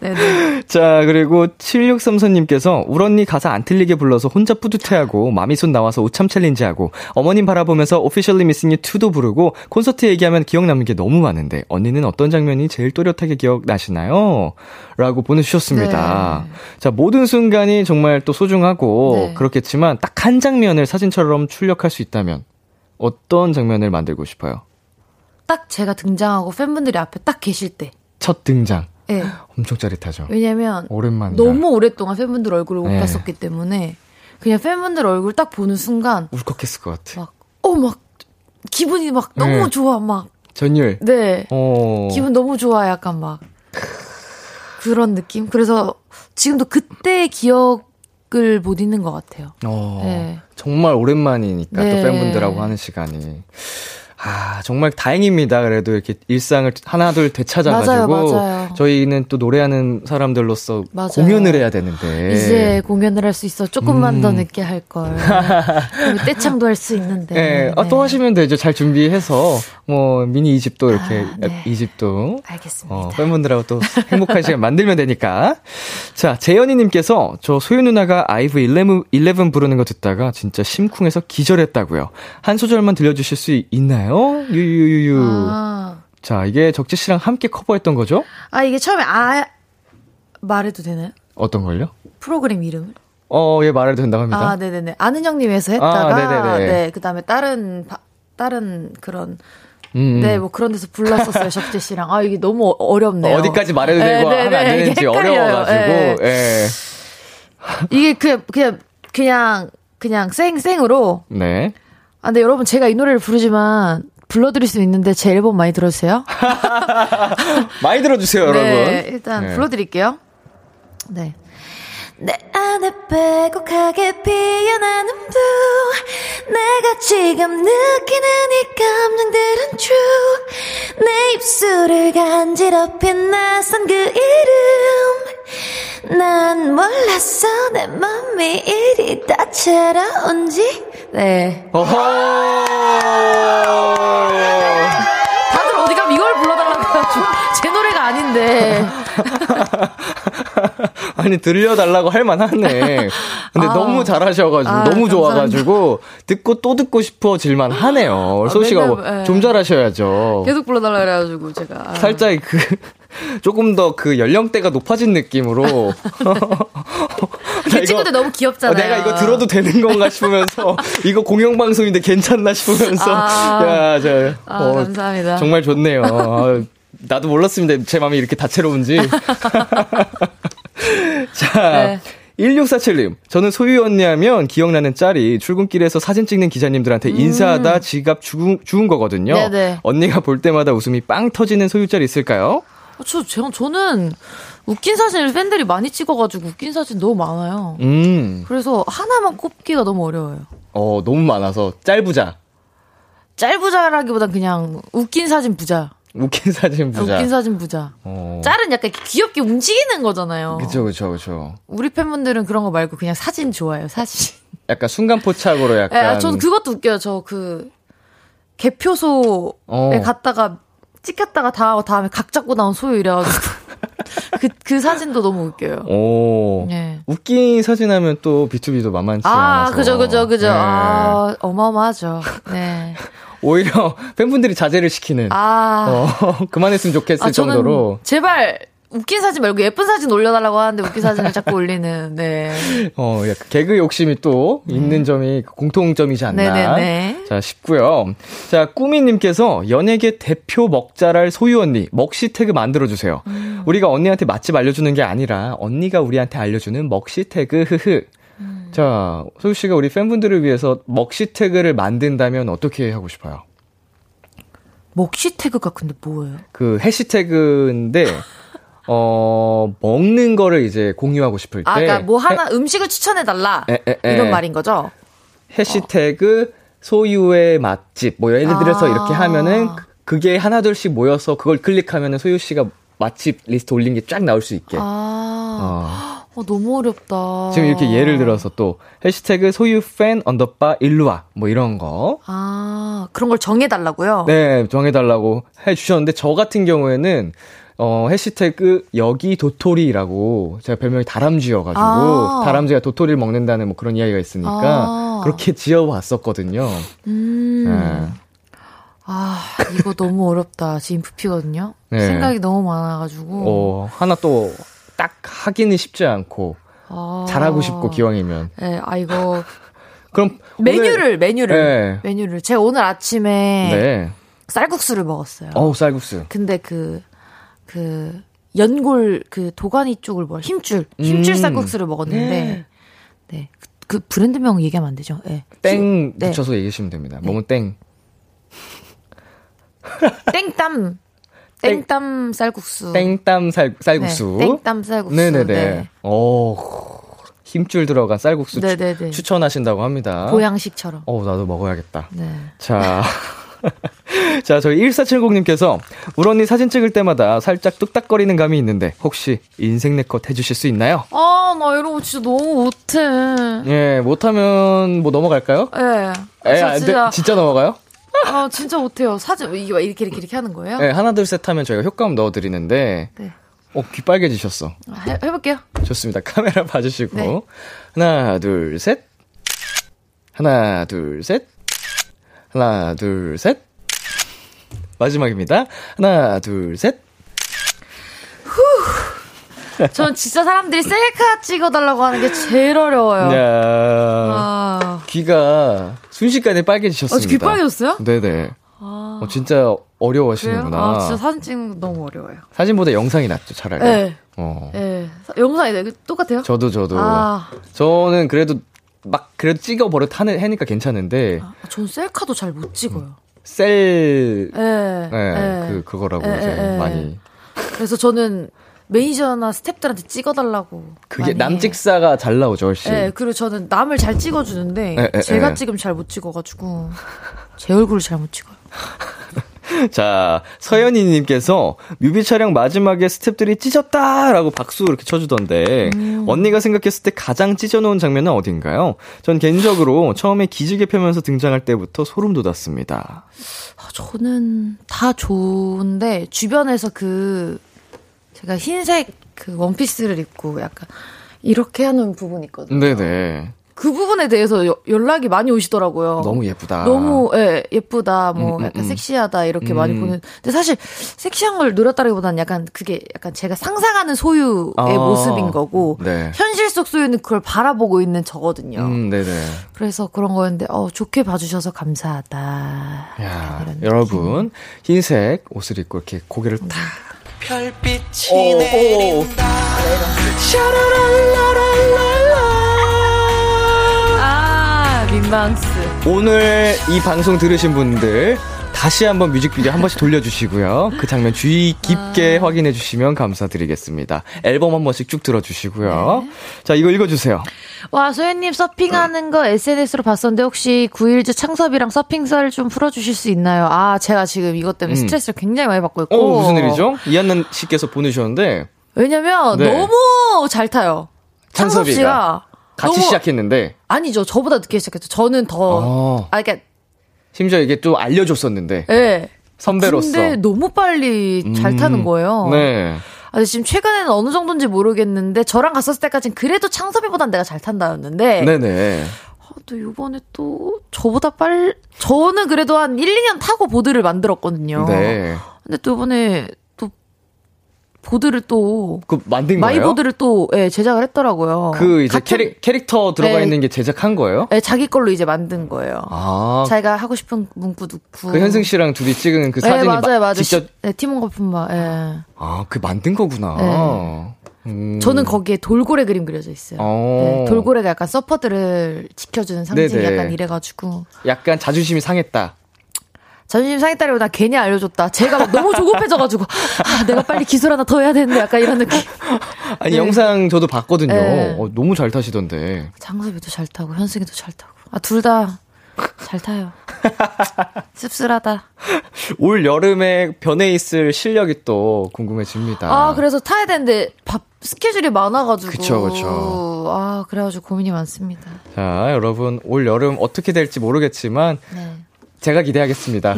네네. 자, 그리고 7634님께서 울 언니 가사 안 틀리게 불러서 혼자 뿌듯해하고 마미손 나와서 우참 챌린지하고 어머님 바라보면서 Officially Missing You 2도 부르고 콘서트 얘기하면 기억 남는 게 너무 많은데 언니는 어떤 장면이 제일 또렷하게 기억나시나요? 라고 보내주셨습니다. 네. 자, 모든 순간이 정말 또 소중하고 네. 그렇겠지만 딱 한 장면을 사진처럼 출력할 수 있다면 어떤 장면을 만들고 싶어요? 딱 제가 등장하고 팬분들이 앞에 딱 계실 때. 첫 등장. 예. 엄청 짜릿하죠. 왜냐면 오랜만이다. 너무 오랫동안 팬분들 얼굴을 못 네. 봤었기 때문에 그냥 팬분들 얼굴 딱 보는 순간 울컥했을 것 같아. 막 어 막 기분이 막 너무 네. 좋아 막 전율. 네. 어. 기분 너무 좋아 약간 막 그런 느낌. 그래서 지금도 그때 기억 을못 잊는 것 같아요. 어, 네. 정말 오랜만이니까 네. 또 팬분들하고 하는 시간이. 아, 정말 다행입니다. 그래도 이렇게 일상을 하나둘 되찾아가지고. 맞아요, 맞아요. 저희는 또 노래하는 사람들로서 맞아요. 공연을 해야 되는데. 이제 공연을 할 수 있어 조금만 음. 더 늦게 할 걸. 떼창도 할 수 있는데. 네. 아, 또 네. 하시면 되죠. 잘 준비해서. 뭐, 미니 2집도 이렇게, 아, 네. 2집도. 알겠습니다. 어, 팬분들하고 또 행복한 시간 만들면 되니까. 자, 재현이님께서 저 소유 누나가 아이브 11, 11 부르는 거 듣다가 진짜 심쿵해서 기절했다고요. 한 소절만 들려주실 수 있나요? 유유유유. 아. 자, 이게 적재 씨랑 함께 커버했던 거죠? 아, 이게 처음에 아, 말해도 되나요? 어떤 걸요? 프로그램 이름을? 어, 예, 말해도 된다고 합니다. 아, 네네네. 아는 형님에서 했다가, 아. 네, 그 다음에 다른, 바- 다른 그런, 음. 네, 뭐 그런 데서 불렀었어요, 적재 씨랑. 아, 이게 너무 어- 어렵네요. 어디까지 말해도 되고 네, 하면 네, 안 네. 되는지. 어려워가지고, 네. 예. 이게 그냥, 그냥, 그냥, 그냥 쌩쌩으로. 네. 아, 근데 여러분, 제가 이 노래를 부르지만, 불러드릴 수 있는데 제 앨범 많이 들어주세요. 많이 들어주세요, 여러분. 네, 일단 네. 불러드릴게요. 네. 내 안에 빼곡하게 피어나는 blue 내가 지금 느끼는 이 감정들은 true 내 입술을 간지럽힌 낯선 그 이름 난 몰랐어 내 맘이 이리 다채로운지 네. 어허! 다들 어디 가면 이걸 불러달라고 해가지고. 제 노래가 아닌데. 아니 들려달라고 할 만하네. 근데 아. 너무 잘하셔가지고 아, 너무 감사합니다. 좋아가지고 듣고 또 듣고 싶어질만 하네요. 소씨가 아, 맨날, 예. 좀 잘하셔야죠. 계속 불러달라 그래가지고 제가. 아. 살짝 그 조금 더 그 연령대가 높아진 느낌으로 나이 친구들 너무 귀엽잖아요. 어, 내가 이거 들어도 되는 건가 싶으면서 이거 공영방송인데 괜찮나 싶으면서 아. 야, 저 아, 어, 감사합니다. 정말 좋네요. 아, 나도 몰랐습니다. 제 마음이 이렇게 다채로운지. 자, 네. 1647님. 저는 소유 언니 하면 기억나는 짤이 출근길에서 사진 찍는 기자님들한테 인사하다 지갑 주운, 주운 거거든요. 음. 네네. 언니가 볼 때마다 웃음이 빵 터지는 소유 짤 있을까요? 어, 저, 저, 저는 웃긴 사진을 팬들이 많이 찍어가지고 웃긴 사진 너무 많아요. 음, 그래서 하나만 꼽기가 너무 어려워요. 어, 너무 많아서 짧부자. 짤부자라기보단 그냥 웃긴 사진 부자. 웃긴 사진 부자. 웃긴 사진 부자. 어. 짤은 약간 귀엽게 움직이는 거잖아요. 그쵸, 그쵸, 그쵸. 우리 팬분들은 그런 거 말고 그냥 사진 좋아해요, 사진. 약간 순간 포착으로 예, 약간. 아, 저는 그것도 웃겨요. 저 그, 개표소에 어. 갔다가 찍혔다가 다, 다음에 각 잡고 나온 소유 이래가지고. 그, 그 사진도 너무 웃겨요. 오. 예. 웃긴 사진 하면 또 B2B도 만만치 아, 않아서. 그죠, 그죠, 그죠. 네. 아, 어마어마하죠. 네. 오히려 팬분들이 자제를 시키는. 아. 어, 그만했으면 좋겠을 아, 정도로. 제발 웃긴 사진 말고 예쁜 사진 올려달라고 하는데 웃긴 사진을 자꾸 올리는, 네. 어, 약간 개그 욕심이 또 있는 점이 공통점이지 않나. 네네네. 자, 싶고요. 자, 꾸미님께서 연예계 대표 먹자랄 소유 언니, 먹시 태그 만들어 주세요. 음. 우리가 언니한테 맛집 알려주는 게 아니라 언니가 우리한테 알려주는 먹시 태그, 흐흐. 음. 자, 소유 씨가 우리 팬분들을 위해서 먹시태그를 만든다면 어떻게 하고 싶어요? 먹시태그가 근데 뭐예요? 그 해시태그인데, 어, 먹는 거를 이제 공유하고 싶을 때. 아, 그러니까 뭐 하나 음식을 추천해 달라. 에, 에, 에. 이런 말인 거죠? 해시태그 소유의 맛집 뭐 예를 들어서 아. 이렇게 하면은 그- 그게 하나둘씩 모여서 그걸 클릭하면은 소유 씨가 맛집 리스트 올린 게 쫙 나올 수 있게. 아, 어. 어, 너무 어렵다. 지금 이렇게 예를 들어서 또 해시태그 소유 팬 언더바 일루와 뭐 이런 거. 아, 그런 걸 정해달라고요? 네, 정해달라고 해주셨는데 저 같은 경우에는 어, 해시태그 여기 도토리라고 제가 별명이 다람쥐여가지고 아. 다람쥐가 도토리를 먹는다는 뭐 그런 이야기가 있으니까 아. 그렇게 지어봤었거든요. 음. 네. 아, 이거 너무 어렵다. 지금 부피거든요. 네. 생각이 너무 많아가지고. 어, 하나 또 딱 하기는 쉽지 않고 아. 잘하고 싶고 기왕이면 네, 아, 이거. 그럼 메뉴를, 오늘- 메뉴를. 네. 메뉴를. 제가 오늘 아침에 네. 쌀국수를 먹었어요. 어우 쌀국수. 근데 그, 그, 연골, 그 도가니 쪽을 뭐, 힘줄, 힘줄 음. 쌀국수를 먹었는데, 네. 그, 그 브랜드명 얘기하면 안 되죠? 네. 땡 네. 붙여서 얘기하시면 됩니다. 뭐뭐 땡. 땡땀, 땡땀 쌀국수. 땡땀 쌀, 쌀국수. 네, 땡땀 쌀국수. 네네네. 네. 오, 힘줄 들어간 쌀국수 추- 네네네. 추 천하신다고 합니다. 보양식처럼. 어, 나도 먹어야겠다. 네. 자. 자, 저희 1470님께서 우리 언니 사진 찍을 때마다 살짝 뚝딱거리는 감이 있는데 혹시 인생 네컷 해주실 수 있나요? 아, 나 이런 거 진짜 너무 못해. 예, 못하면 뭐 넘어갈까요? 예. 에, 저안 돼. 진짜, 진짜 넘어가요? 아, 진짜 못해요. 사진, 이렇게, 이렇게, 이렇게 하는 거예요? 네, 하나, 둘, 셋 하면 저희가 효과음 넣어드리는데, 네. 어, 귀 빨개지셨어. 아, 해, 해볼게요. 좋습니다. 카메라 봐주시고. 네. 하나, 둘, 셋. 하나, 둘, 셋. 하나, 둘, 셋. 마지막입니다. 하나, 둘, 셋. 전 진짜 사람들이 셀카 찍어달라고 하는 게 제일 어려워요. 야 아, 귀가 순식간에 빨개지셨습니다. 아, 귀 빨개졌어요? 네네. 아, 어, 진짜? 어려워하시는구나. 아, 진짜 사진 찍는 거 너무 어려워요. 사진보다 영상이 낫죠, 차라리. 네. 어. 예. 영상이 네, 똑같아요? 저도, 저도. 아, 저는 그래도 막, 그래도 찍어버릇 하는, 하니까 괜찮은데, 아, 전 셀카도 잘 못 찍어요. 셀, 예. 네, 예. 그, 그거라고 예, 이제 예, 예. 많이. 그래서 저는 매니저나 스탭들한테 찍어달라고. 그게. 남직사가 잘 나오죠, 훨씬. 예, 그리고 저는 남을 잘 찍어주는데 에, 에, 제가 에. 찍으면 잘 못 찍어가지고 제 얼굴을 잘 못 찍어요. 자, 서연이님께서 뮤비 촬영 마지막에 스탭들이 찢었다라고 박수 이렇게 쳐주던데, 음. 언니가 생각했을 때 가장 찢어놓은 장면은 어딘가요? 전 개인적으로 처음에 기지개 펴면서 등장할 때부터 소름 돋았습니다. 아, 저는 다 좋은데 주변에서 그 제가 흰색 그 원피스를 입고 약간 이렇게 하는 부분이 있거든요. 네네. 그 부분에 대해서 여- 연락이 많이 오시더라고요. 너무 예쁘다. 너무 예, 예쁘다, 뭐 음, 음, 약간 음. 섹시하다 이렇게 많이 음. 보는. 근데 사실 섹시한 걸 노렸다기보다는 약간 그게 약간 제가 상상하는 소유의 아, 모습인 거고 네. 현실 속 소유는 그걸 바라보고 있는 저거든요. 음, 네네. 그래서 그런 거였는데, 어, 좋게 봐주셔서 감사하다. 야, 여러분 흰색 옷을 입고 이렇게 고개를 탁. 별빛이 오, 내린다. 아, 민망스. 오늘 이 방송 들으신 분들 다시 한번 뮤직비디오 한 번씩 돌려주시고요. 그 장면 주의 깊게 아. 확인해 주시면 감사드리겠습니다. 앨범 한 번씩 쭉 들어주시고요. 네. 자, 이거 읽어주세요. 와, 소연님 서핑하는 거 SNS로 봤었는데 혹시 9일즈 창섭이랑 서핑 썰좀 풀어주실 수 있나요? 아, 제가 지금 이것 때문에 음. 스트레스를 굉장히 많이 받고 있고. 어, 무슨 일이죠? 이한난 씨께서 보내주셨는데, 왜냐면 네. 너무 잘 타요. 창섭 창섭이가 씨가 같이 너무- 시작했는데, 아니죠. 저보다 늦게 시작했죠. 저는 더 어. 아, 그러니까 심지어 이게 좀 알려줬었는데, 예. 선배로서. 근데 너무 빨리 잘 음, 타는 거예요. 네. 아, 지금 최근에는 어느 정도인지 모르겠는데 저랑 갔었을 때까진 그래도 창섭이보단 내가 잘 탄다였는데 네네. 아, 또 이번에 또 저보다 빨 저는 그래도 한 1, 2년 타고 보드를 만들었거든요. 네. 근데 또 이번에 또 보드를 또 그 만든 거예요? my board를 또 예, 제작을 했더라고요. 그 이제 캐릭, 캐릭터 들어가 네. 있는 게 제작한 거예요? 예, 자기 걸로 이제 만든 거예요. 아, 자기가 하고 싶은 문구 넣고. 그 현승 씨랑 둘이 찍은 그 네, 사진이 마- 맞아요, 맞아요. 직접 네, 팀원 거품마. 예. 아, 그 만든 거구나. 네. 음. 저는 거기에 돌고래 그림 그려져 있어요. 어. 네, 돌고래가 약간 서퍼들을 지켜주는 상징이 네네. 약간 이래가지고 약간 자존심이 상했다. 자존심 상했다리보다 괜히 알려줬다. 제가 막 너무 조급해져가지고 아 내가 빨리 기술 하나 더 해야 되는데 약간 이런 느낌. 아니 네. 영상 저도 봤거든요. 네. 어, 너무 잘 타시던데. 장섭이도 잘 타고 현승이도 잘 타고 아 둘 다 잘 타요. 씁쓸하다. 올 여름에 변해 있을 실력이 또 궁금해집니다. 아 그래서 타야 되는데 밥 스케줄이 많아가지고. 그쵸, 그쵸. 아 그래가지고 고민이 많습니다. 자, 여러분 올 여름 어떻게 될지 모르겠지만 네. 제가 기대하겠습니다.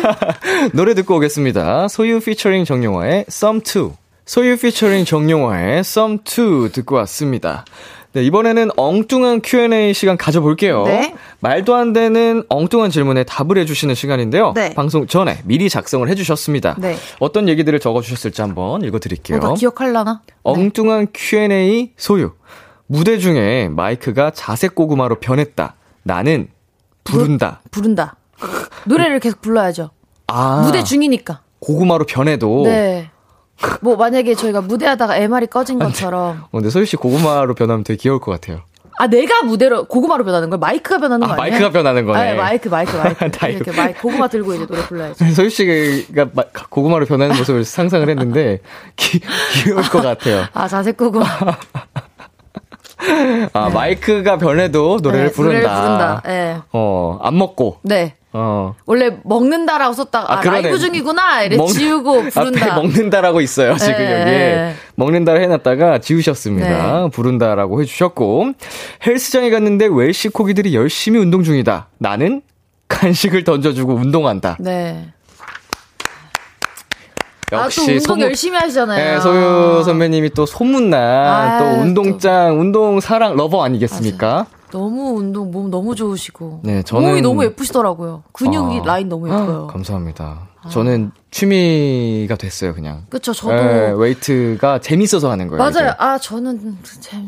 노래 듣고 오겠습니다. 소유 피처링 정용화의 Some 2. 소유 피처링 정용화의 Some 2 듣고 왔습니다. 네, 이번에는 엉뚱한 Q&A 시간 가져볼게요. 네. 말도 안 되는 엉뚱한 질문에 답을 해주시는 시간인데요. 네. 방송 전에 미리 작성을 해주셨습니다. 네. 어떤 얘기들을 적어주셨을지 한번 읽어드릴게요. 어, 나 기억할라나? 엉뚱한 Q&A 소유. 무대 중에 마이크가 자색 고구마로 변했다. 나는 부른다. 부른다. 노래를 계속 불러야죠. 아, 무대 중이니까. 고구마로 변해도. 네. 뭐 만약에 저희가 무대하다가 MR이 꺼진 것처럼 어, 근데 소유 씨 고구마로 변하면 되게 귀여울 것 같아요. 아 내가 무대로 고구마로 변하는 거야? 마이크가 변하는 거 아, 아니야? 마이크가 변하는 거네. 아, 마이크 마이크 마이크 다 이렇게 마이크 고구마 들고 이제 노래 불러야지. 소유 씨가 마- 고구마로 변하는 모습을 상상을 했는데 귀, 귀여울 것 같아요. 아 자색 고구마. 아 마이크가 변해도 노래를 네, 부른다. 노래를 부른다. 네. 어, 안 먹고. 네. 어. 원래 먹는다라고 썼다가 아, 그러네. 라이브 중이구나 이래 먹- 지우고 부른다. 앞에 먹는다라고 있어요, 지금 네. 여기에. 먹는다를 해놨다가 지우셨습니다. 네. 부른다라고 해주셨고. 헬스장에 갔는데 웰시 코기들이 열심히 운동 중이다. 나는 간식을 던져주고 운동한다. 네. 역시 아, 또 운동 소문- 열심히 하시잖아요. 네, 소유 선배님이 또 소문난 아, 또 운동장, 운동 사랑 lover 아니겠습니까? 너무 운동 몸 너무 좋으시고. 네, 저는- 몸이 너무 예쁘시더라고요. 근육이 아. 라인 너무 예뻐요. 감사합니다. 저는 취미가 됐어요, 그냥. 그쵸 저도 네, 웨이트가 재밌어서 하는 거예요. 맞아요. 이제. 아, 저는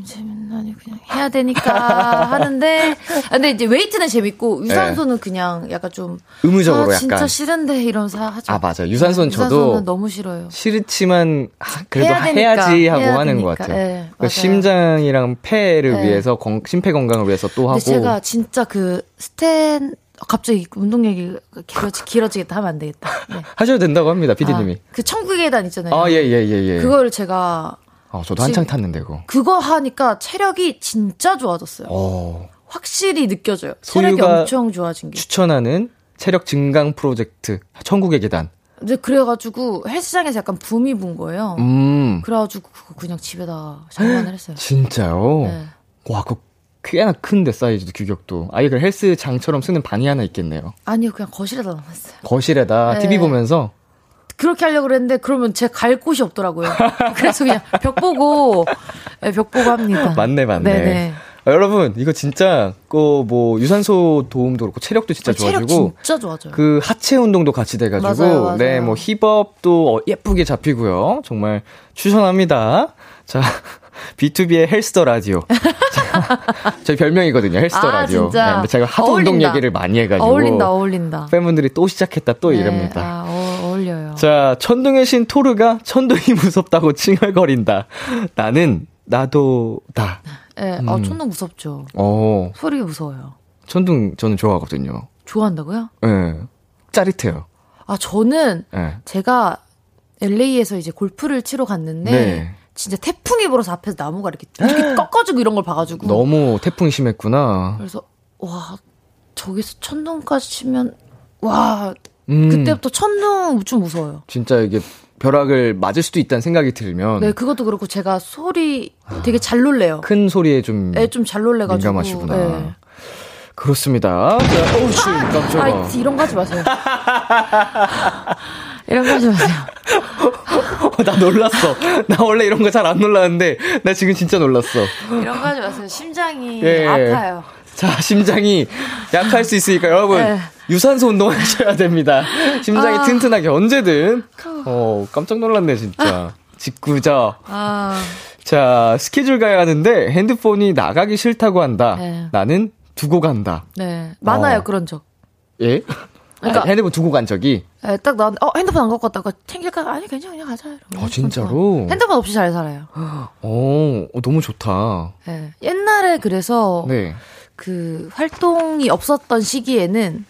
재밌나니 그냥 해야 되니까 하는데. 아, 근데 이제 웨이트는 재밌고, 유산소는 그냥 약간 좀. 네. 의무적으로 아, 진짜 약간. 싫은데 이러면서 하죠. 아, 맞아요. 유산소는 저도 유산소는 너무 싫어요. 싫지만 아, 그래도 해야 해야지 하고 해야 하는 되니까. 것 같아요. 예, 그러니까. 심장이랑 폐를 예. 위해서 건- 심폐 건강을 위해서 또 하고 근데 제가 진짜 그 스탠, 갑자기 운동 얘기 길어지, 길어지겠다 하면 안 되겠다. 네. 하셔도 된다고 합니다, PD님이. 아, 그 천국의 계단 있잖아요. 아, 예, 예, 예, 예. 그거를 제가 아, 저도 한창 탔는데, 그거. 그거 하니까 체력이 진짜 좋아졌어요. 어, 확실히 느껴져요. 체력이 엄청 좋아진 게. 추천하는 체력 증강 프로젝트, 천국의 계단. 근데 그래가지고 헬스장에서 약간 붐이 분 거예요. 음, 그래가지고 그거 그냥 집에다 장만을 했어요. 진짜요? 네. 와, 그거 꽤나 큰데, 사이즈도, 규격도. 아예 그 헬스장처럼 쓰는 방이 하나 있겠네요. 아니요, 그냥 거실에다 놨어요. 거실에다 네. TV 보면서. 그렇게 하려고 그랬는데 그러면 제가 갈 곳이 없더라고요. 그래서 그냥 벽 보고 네, 벽 보고 합니다. 맞네, 맞네. 네네. 아, 여러분, 이거 진짜, 그, 뭐, 유산소 도움도 그렇고, 체력도 진짜 체력 좋아지고, 진짜 좋아져요. 그 하체 운동도 같이 돼가지고, 맞아요, 맞아요. 네, 뭐 힙업도 어, 예쁘게 잡히고요. 정말 추천합니다. 자, B2B의 헬스터 라디오. 저희 별명이거든요. 헬스터 아, 라디오. 진짜? 네, 제가 하도 운동 어울린다. 얘기를 많이 해가지고. 어울린다, 어울린다. 팬분들이 또 시작했다, 또 네, 이럽니다. 아, 어, 어울려요. 자, 천둥의 신 토르가 천둥이 무섭다고 칭얼거린다. 나는 나도 다. 예, 음. 어, 천둥 무섭죠. 어, 소리가 무서워요. 천둥 저는 좋아하거든요. 좋아한다고요? 예. 짜릿해요. 아, 저는 예. 제가 LA에서 이제 골프를 치러 갔는데 네. 진짜 태풍이 불어서 앞에서 나무가 이렇게 이렇게 꺾어지고 이런 걸 봐가지고 너무 태풍이 심했구나. 그래서 와 저기서 천둥까지 치면 와 음, 그때부터 천둥 좀 무서워요. 진짜 이게 벼락을 맞을 수도 있다는 생각이 들면 네 그것도 그렇고 제가 소리 되게 잘 놀래요. 큰 소리에 좀 네, 좀잘 놀래가지고 민감하시구나. 네. 그렇습니다. 자, 어우, 씨, 깜짝아. 아 이런 거 하지 마세요. 이런 거 하지 마세요. 나 놀랐어. 나 원래 이런 거 잘 안 놀랐는데, 나 지금 진짜 놀랐어. 이런 거 하지 마세요. 심장이 예. 아파요. 자, 심장이 약할 수 있으니까 여러분, 네. 유산소 운동 하셔야 됩니다. 심장이 아. 튼튼하게 언제든. 어, 깜짝 놀랐네, 진짜. 직구죠. 아 자, 스케줄 가야 하는데 핸드폰이 나가기 싫다고 한다. 네. 나는 두고 간다. 네. 많아요, 어. 그런 적. 예? 그러니까- 아, 핸드폰 두고 간 적이? 예, 딱 나한테, 어, 핸드폰 안 갖고 왔다가 챙길까? 아니, 괜찮아, 그냥 가자. 이러면 어, 진짜로? 핸드폰 없이 잘 살아요. 어, 어, 너무 좋다. 예. 옛날에 그래서, 네. 그, 활동이 없었던 시기에는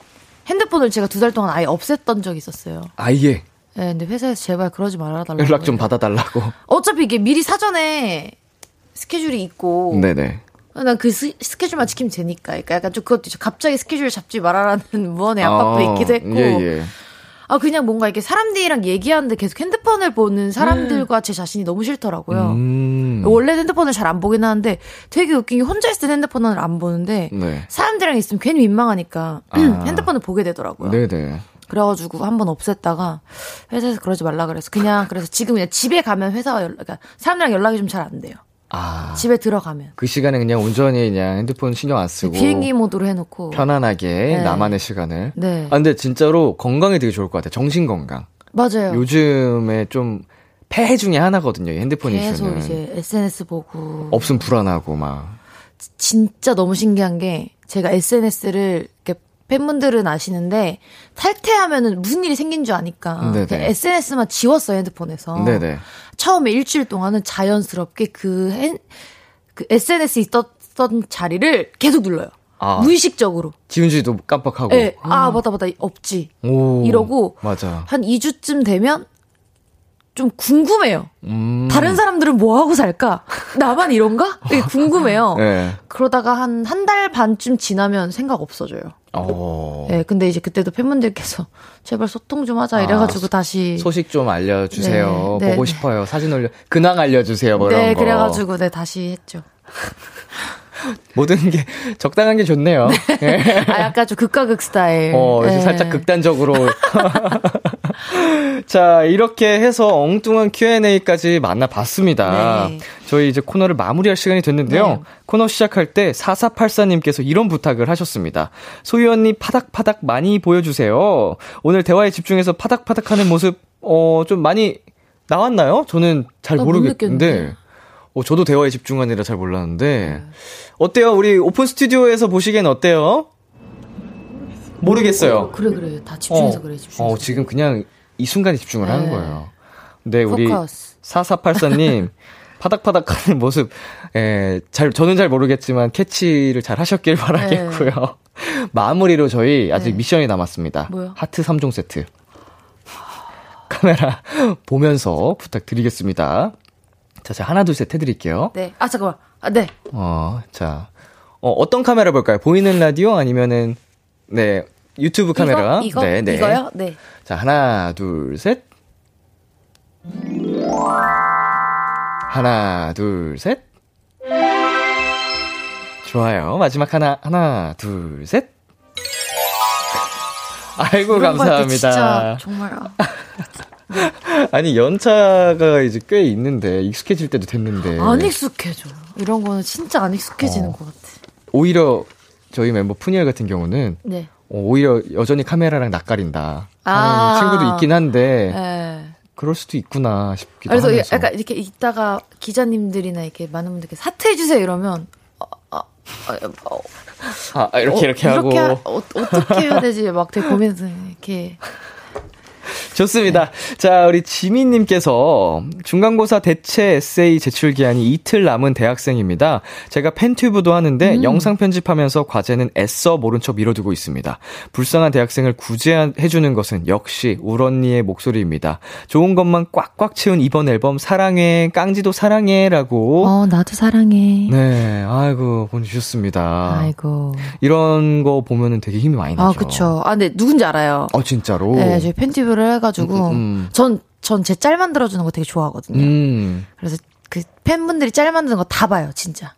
핸드폰을 제가 두 달 동안 아예 없앴던 적이 있었어요. 아예 예, 근데 회사에서 제발 그러지 말아달라고. 연락 좀 받아달라고. 어차피 이게 미리 사전에 스케줄이 있고. 네네. 난그 스케줄만 지키면 되니까. 그러니까 약간 좀 그것도 있죠. 갑자기 스케줄 잡지 말아라는 무언의 압박도 아, 있기도 했고. 예, 예. 아, 그냥 뭔가 이렇게 사람들이랑 얘기하는데 계속 핸드폰을 보는 사람들과 제 자신이 너무 싫더라고요. 음. 원래 핸드폰을 잘 안 보긴 하는데 되게 웃긴 게 혼자 있을 때 핸드폰을 안 보는데 네. 사람들이랑 있으면 괜히 민망하니까 아. 핸드폰을 보게 되더라고요. 네네. 그래가지고 한 번 없앴다가 회사에서 그러지 말라 그래서 그냥 그래서 지금 그냥 집에 가면 회사 연락, 그러니까 사람들이랑 연락이 좀 잘 안 돼요. 아. 집에 들어가면 그 시간에 그냥 온전히 그냥 핸드폰 신경 안 쓰고. 비행기 모드로 해놓고 편안하게 네. 나만의 시간을. 네. 아, 근데 진짜로 건강에 되게 좋을 것 같아요. 정신 건강. 맞아요. 요즘에 좀 폐해 중에 하나거든요. 이 핸드폰 계속 이슈는. 이제 SNS 보고 없으면 불안하고 막. 진짜 너무 신기한 게 제가 SNS를 팬분들은 아시는데 탈퇴하면은 무슨 일이 생긴 줄 아니까 SNS만 지웠어요 핸드폰에서. 네네. 처음에 일주일 동안은 자연스럽게 그, 핸, 그 SNS 있었던 자리를 계속 눌러요. 아. 무의식적으로. 지운지도 깜빡하고. 예. 아 맞다 맞다 없지. 오. 이러고 맞아. 한 2주쯤 되면 좀 궁금해요. 음. 다른 사람들은 뭐 하고 살까? 나만 이런가? 되게 궁금해요. 네. 그러다가 한 한 달 반쯤 지나면 생각 없어져요. 어. 예, 근데 이제 그때도 팬분들께서 제발 소통 좀 하자 이래가지고 아, 다시. 소식 좀 알려주세요. 네, 네, 보고 네. 싶어요. 사진 올려. 근황 알려주세요. 뭐 이런 네, 거. 그래가지고 네 다시 했죠. 모든 게 적당한 게 좋네요. 예. 아, 약간 좀 극과 극 스타일. 어, 예. 살짝 극단적으로. 자, 이렇게 해서 엉뚱한 Q&A까지 만나봤습니다. 네. 저희 이제 코너를 마무리할 시간이 됐는데요. 네. 코너 시작할 때 4484님께서 이런 부탁을 하셨습니다. 소희 언니 파닥파닥 많이 보여주세요. 오늘 대화에 집중해서 파닥파닥 하는 모습, 어, 좀 많이 나왔나요? 저는 잘 나못 모르겠는데. 어, 저도 대화에 집중하느라 잘 몰랐는데. 어때요? 우리 오픈 스튜디오에서 보시기엔 어때요? 모르겠어요. 그래 그래 다 집중해서 어, 그래 집중해서. 어, 지금 그냥 이 순간에 집중을 하는 네. 거예요. 네, 우리 포커스. 4484님 파닥파닥 하는 모습, 에, 잘, 저는 잘 모르겠지만 캐치를 잘 하셨길 바라겠고요. 마무리로 저희 아직 네. 미션이 남았습니다. 뭐요? 하트 3종 세트. 카메라 보면서 부탁드리겠습니다. 자, 자, 하나, 둘, 셋 해드릴게요. 네. 아 잠깐만. 아 네. 어, 자, 어, 어떤 카메라 볼까요? 보이는 라디오 아니면은, 네, 유튜브 카메라. 이거? 이거? 네, 네. 이거요? 네. 자, 하나, 둘, 셋. 하나, 둘, 셋. 좋아요. 마지막 하나, 하나, 둘, 셋. 아이고, 거할때 진짜 감사합니다. 정말 아, 아니, 연차가 이제 꽤 있는데, 익숙해질 때도 됐는데. 안 익숙해져. 이런 거는 진짜 안 익숙해지는 어. 것 같아. 오히려 저희 멤버 푸니엘 같은 경우는 네. 어, 오히려 여전히 카메라랑 낯가린다 하는 아. 친구도 있긴 한데 네. 그럴 수도 있구나 싶기도 그래서 하면서. 약간 이렇게 있다가 기자님들이나 이렇게 많은 분들께 사퇴해 주세요 이러면, 어, 어, 어, 어, 아, 이렇게, 이렇게 어, 하고. 이렇게 하- 어, 어떻게 해야 되지? 막 되게 고민해서 이렇게. 좋습니다. 자, 우리 지민님께서 중간고사 대체 에세이 제출 기한이 이틀 남은 대학생입니다. 제가 팬튜브도 하는데 음. 영상 편집하면서 과제는 애써 모른 척 미뤄두고 있습니다. 불쌍한 대학생을 구제해주는 것은 역시 울 언니의 목소리입니다. 좋은 것만 꽉꽉 채운 이번 앨범 사랑해, 깡지도 사랑해라고. 어, 나도 사랑해. 네, 아이고, 보내주셨습니다. 아이고. 이런 거 보면은 되게 힘이 많이 나죠. 아, 그쵸. 아, 근데 누군지 알아요. 어, 진짜로? 네, 저희 팬티브를 해가지고, 음, 음. 전, 전 제 짤 만들어주는 거 되게 좋아하거든요. 음. 그래서 그 팬분들이 짤 만드는 거 다 봐요, 진짜.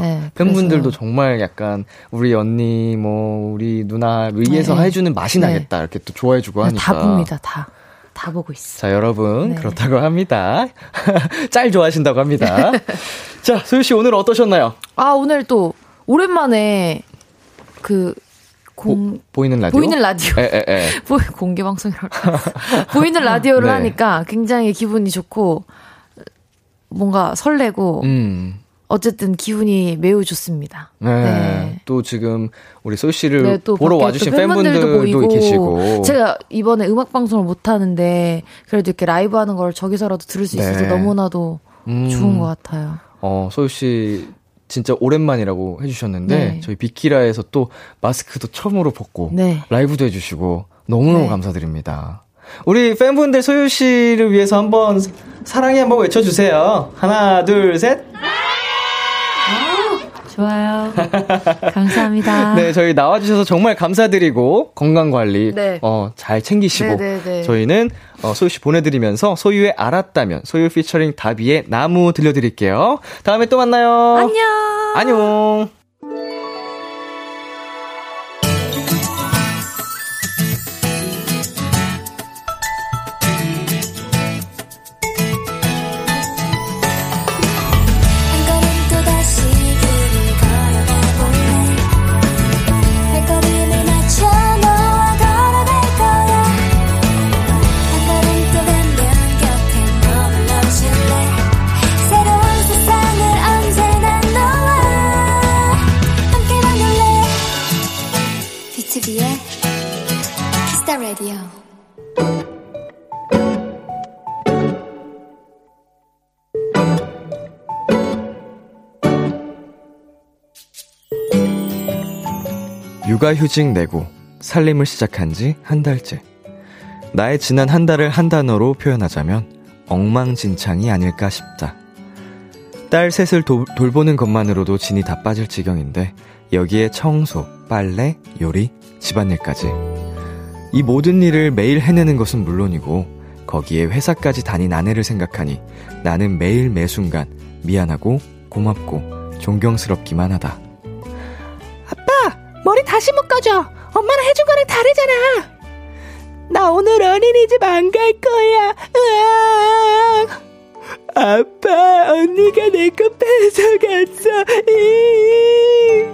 네, 팬분들도 그래서- 정말 약간 우리 언니 뭐 우리 누나 위해서 네. 해주는 맛이 네. 나겠다 이렇게 또 좋아해주고 하니까 다 봅니다, 다. 다 보고 있어. 자 여러분 네. 그렇다고 합니다 짤 좋아하신다고 합니다 자 소유 씨 오늘 어떠셨나요 아, 오늘 또, 오랜만에, 그, 공, 보 이는 라디오 보이는 라디오. 에, 에, 에. 보, 공개 방송이라고. 보이는 라디오를 네. 하니까 굉장히 기분이 좋고, 뭔가 설레고, 음. 어쨌든 기분이 매우 좋습니다. 네. 네. 또 지금 우리 소유 씨를 네, 또 보러 와주신 또 팬분들도 보이고, 계시고 제가 이번에 음악 방송을 못 하는데 그래도 이렇게 라이브 하는 걸 저기서라도 들을 수 있어서 네. 너무나도 음. 좋은 것 같아요. 어, 소유 씨 진짜 오랜만이라고 해주셨는데 네. 저희 비키라에서 또 마스크도 처음으로 벗고 네. 라이브도 해주시고 너무너무 네. 감사드립니다. 우리 팬분들 소유 씨를 위해서 한번 사랑해 한번 외쳐주세요. 하나, 둘, 셋. 좋아요. 감사합니다. 네, 저희 나와주셔서 정말 감사드리고 건강 관리 네. 어, 잘 챙기시고 네, 네, 네. 저희는 어, 소유 씨 보내드리면서 소유의 알았다면 소유 피처링 다비의 나무 들려드릴게요. 다음에 또 만나요. 안녕. 안녕. 육아휴직 내고 살림을 시작한 지 한 달째. 나의 지난 한 달을 한 단어로 표현하자면 엉망진창이 아닐까 싶다. 딸 셋을 도- 돌보는 것만으로도 진이 다 빠질 지경인데 여기에 청소, 빨래, 요리, 집안일까지. 이 모든 일을 매일 해내는 것은 물론이고 거기에 회사까지 다닌 아내를 생각하니 나는 매일 매순간 미안하고 고맙고 존경스럽기만 하다. 머리 다시 묶어줘. 엄마랑 해준 거랑 다르잖아. 나 오늘 어린이집 안 갈 거야. 으악. 아빠, 언니가 내거 뺏어갔어. 이.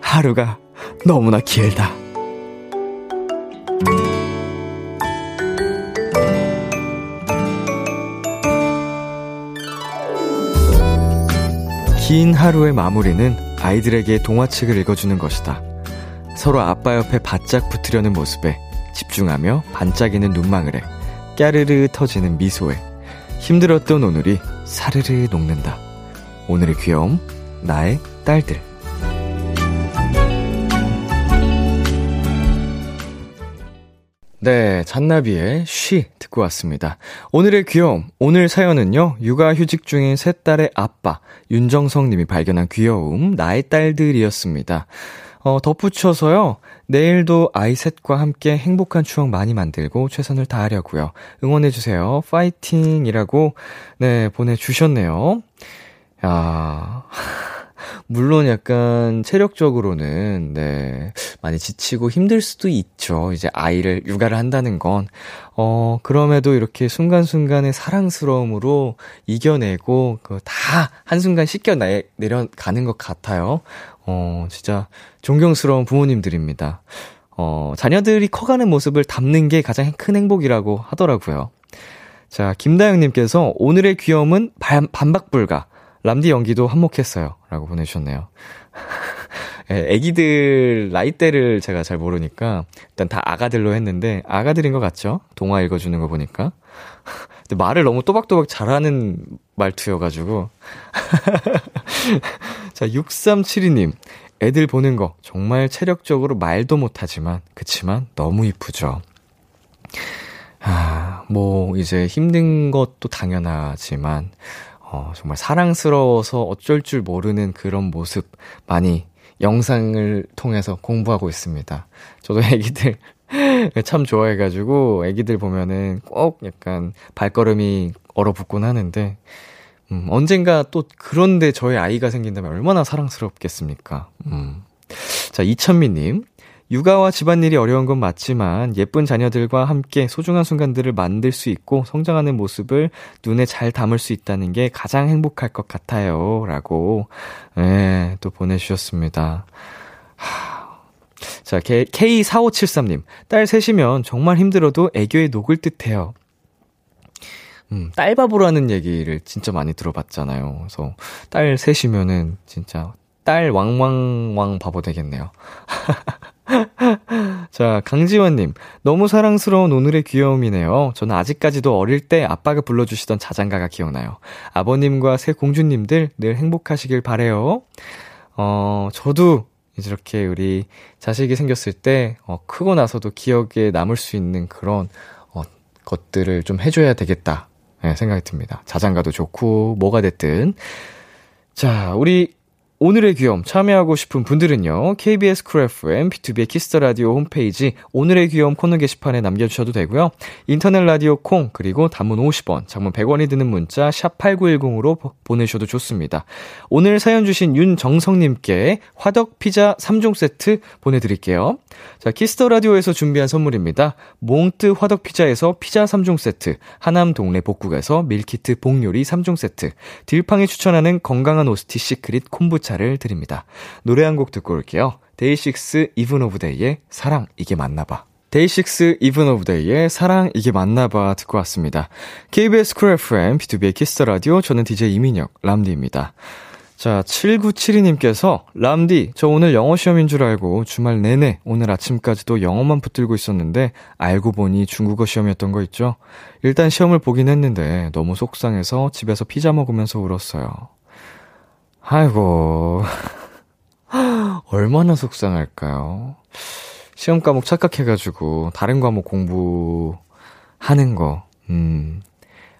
하루가 너무나 길다. 긴 하루의 마무리는 아이들에게 동화책을 읽어주는 것이다. 서로 아빠 옆에 바짝 붙으려는 모습에 집중하며 반짝이는 눈망울에 까르르 터지는 미소에 힘들었던 오늘이 사르르 녹는다. 오늘의 귀여움, 나의 딸들. 네, 잔나비의 쉬 듣고 왔습니다. 오늘의 귀여움, 오늘 사연은요, 육아휴직 중인 세 딸의 아빠, 윤정성 님이 발견한 귀여움, 나의 딸들이었습니다. 어, 덧붙여서요, 내일도 아이 셋과 함께 행복한 추억 많이 만들고 최선을 다하려고요. 응원해주세요. 파이팅 이라고, 네, 보내주셨네요. 야 물론 약간 체력적으로는, 네, 많이 지치고 힘들 수도 있죠. 이제 아이를 육아를 한다는 건. 어, 그럼에도 이렇게 순간순간의 사랑스러움으로 이겨내고, 그 다 한순간 씻겨 내, 내려가는 것 같아요. 어, 진짜 존경스러운 부모님들입니다. 어, 자녀들이 커가는 모습을 담는 게 가장 큰 행복이라고 하더라고요. 자, 김다영님께서 오늘의 반, 반박불가. 람디 연기도 한몫했어요. 라고 보내주셨네요. 예, 애기들 나이대를 제가 잘 모르니까 일단 다 아가들로 했는데 아가들인 것 같죠? 동화 읽어주는 거 보니까. 근데 말을 너무 또박또박 잘하는 말투여가지고. 자, 6372님. 애들 보는 거 정말 체력적으로 말도 못하지만, 그치만 너무 이쁘죠. 아, 뭐, 이제 힘든 것도 당연하지만, 어, 정말 사랑스러워서 어쩔 줄 모르는 그런 모습 많이 영상을 통해서 공부하고 있습니다. 저도 애기들 참 좋아해가지고 애기들 보면은 꼭 약간 발걸음이 얼어붙곤 하는데, 음, 언젠가 또 그런데 저희 아이가 생긴다면 얼마나 사랑스럽겠습니까? 음. 자, 이천미님. 육아와 집안일이 어려운 건 맞지만 예쁜 자녀들과 함께 소중한 순간들을 만들 수 있고 성장하는 모습을 눈에 잘 담을 수 있다는 게 가장 행복할 것 같아요. 라고, 예, 또 보내주셨습니다. 하... 자, K4573님. 딸 셋이면 정말 힘들어도 애교에 녹을 듯 해요. 음, 딸바보라는 얘기를 진짜 많이 들어봤잖아요. 그래서 딸 셋이면은 진짜 딸 왕왕왕 바보 되겠네요. 자, 강지원님. 너무 사랑스러운 오늘의 귀여움이네요. 저는 아직까지도 어릴 때 아빠가 불러주시던 자장가가 기억나요. 아버님과 세 공주님들 늘 행복하시길 바래요. 어, 저도 이렇게 우리 자식이 생겼을 때, 어, 크고 나서도 기억에 남을 수 있는 그런, 어, 것들을 좀 해줘야 되겠다. 네, 생각이 듭니다. 자장가도 좋고, 뭐가 됐든. 자, 우리 오늘의 귀여움 참여하고 싶은 분들은요. KBS 쿨 FM, 비투비의 키스 더 라디오 홈페이지 오늘의 귀여움 코너 게시판에 남겨 주셔도 되고요. 인터넷 라디오 콩 그리고 단문 50원, 장문 100원이 드는 문자 샵 8910으로 보내셔도 좋습니다. 오늘 사연 주신 윤정성 님께 화덕 피자 3종 세트 보내 드릴게요. 자, 키스 더 라디오에서 준비한 선물입니다. 몽뜨 화덕 피자에서 피자 3종 세트, 하남 동네 복국에서 밀키트 복요리 3종 세트, 딜팡이 추천하는 건강한 오스티 시크릿 콤부차 차를 드립니다. 노래 한 곡 듣고 올게요. 데이식스 이븐 오브 데이의 사랑 이게 맞나 봐. 데이식스 이븐 오브 데이의 사랑 이게 맞나봐 듣고 왔습니다. KBS 쿨 FM 비투비의 키스 더 라디오 저는 DJ 이민혁 람디입니다. 자, 7972님께서, 람디, 저 오늘 영어 시험인 줄 알고 주말 내내 오늘 아침까지도 영어만 붙들고 있었는데, 알고 보니 중국어 시험이었던 거 있죠? 일단 시험을 보긴 했는데, 너무 속상해서 집에서 피자 먹으면서 울었어요. 아이고. 얼마나 속상할까요? 시험 과목 착각해가지고, 다른 과목 공부하는 거, 음,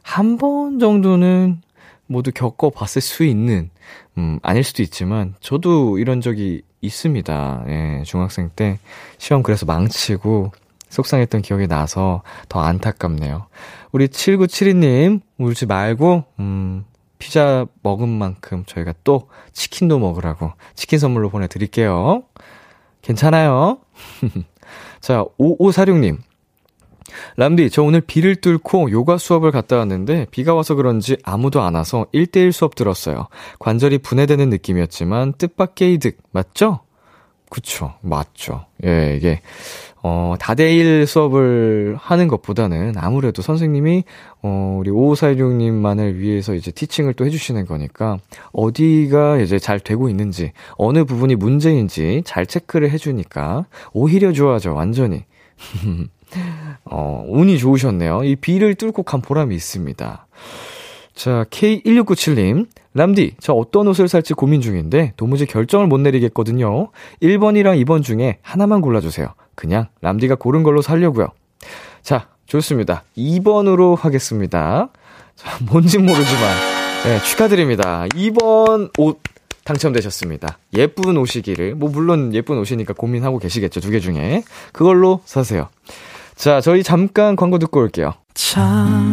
한 번 정도는 모두 겪어봤을 수 있는, 음, 아닐 수도 있지만, 저도 이런 적이 있습니다. 예, 중학생 때 시험 그래서 망치고, 속상했던 기억이 나서 더 안타깝네요. 우리 7972님, 울지 말고, 음, 피자 먹은 만큼 저희가 또 치킨도 먹으라고 치킨 선물로 보내드릴게요. 괜찮아요? 자, 5546님. 람디, 저 오늘 비를 뚫고 요가 수업을 갔다 왔는데 비가 와서 그런지 아무도 안 와서 1대1 수업 들었어요. 관절이 분해되는 느낌이었지만 뜻밖의 이득, 맞죠? 그쵸, 맞죠. 예, 이게, 어, 다대일 수업을 하는 것보다는 아무래도 선생님이, 어, 우리 5546님만을 위해서 이제 티칭을 또 해주시는 거니까, 어디가 이제 잘 되고 있는지, 어느 부분이 문제인지 잘 체크를 해주니까, 오히려 좋아져, 완전히. 어, 운이 좋으셨네요. 이 비를 뚫고 간 보람이 있습니다. 자, K1697님. 람디, 저 어떤 옷을 살지 고민 중인데 도무지 결정을 못 내리겠거든요. 1번이랑 2번 중에 하나만 골라주세요. 그냥 람디가 고른 걸로 살려고요. 자, 좋습니다. 2번으로 하겠습니다. 자, 뭔진 모르지만 네, 축하드립니다. 2번 옷 당첨되셨습니다. 예쁜 옷이기를 뭐 물론 예쁜 옷이니까 고민하고 계시겠죠. 두 개 중에 그걸로 사세요. 자, 저희 잠깐 광고 듣고 올게요. 참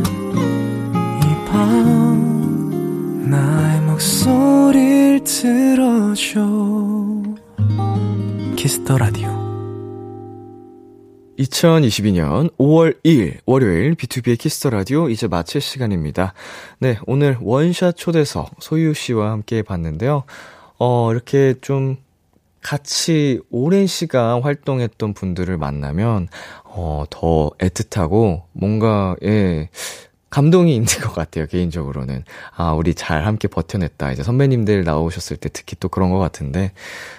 나의 목소리를 들어줘 키스 더 라디오 2022년 5월 2일 월요일 비투비의 키스 더 라디오 이제 마칠 시간입니다. 네, 오늘 원샷 초대석 소유 씨와 함께 봤는데요. 어, 이렇게 좀 같이 오랜 시간 활동했던 분들을 만나면 어, 더 애틋하고 뭔가 예, 감동이 있는 것 같아요, 개인적으로는. 아, 우리 잘 함께 버텨냈다. 이제 선배님들 나오셨을 때 특히 또 그런 것 같은데.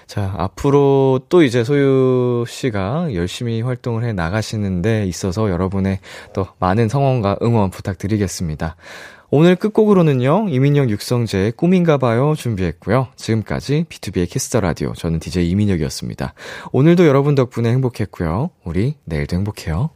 자, 앞으로 또 이제 소유 씨가 열심히 활동을 해 나가시는데 있어서 여러분의 또 많은 성원과 응원 부탁드리겠습니다. 오늘 끝곡으로는요, 이민혁 육성재의 꿈인가 봐요 준비했고요. 지금까지 비투비의 Kiss the Radio. 저는 DJ 이민혁이었습니다. 오늘도 여러분 덕분에 행복했고요. 우리 내일도 행복해요.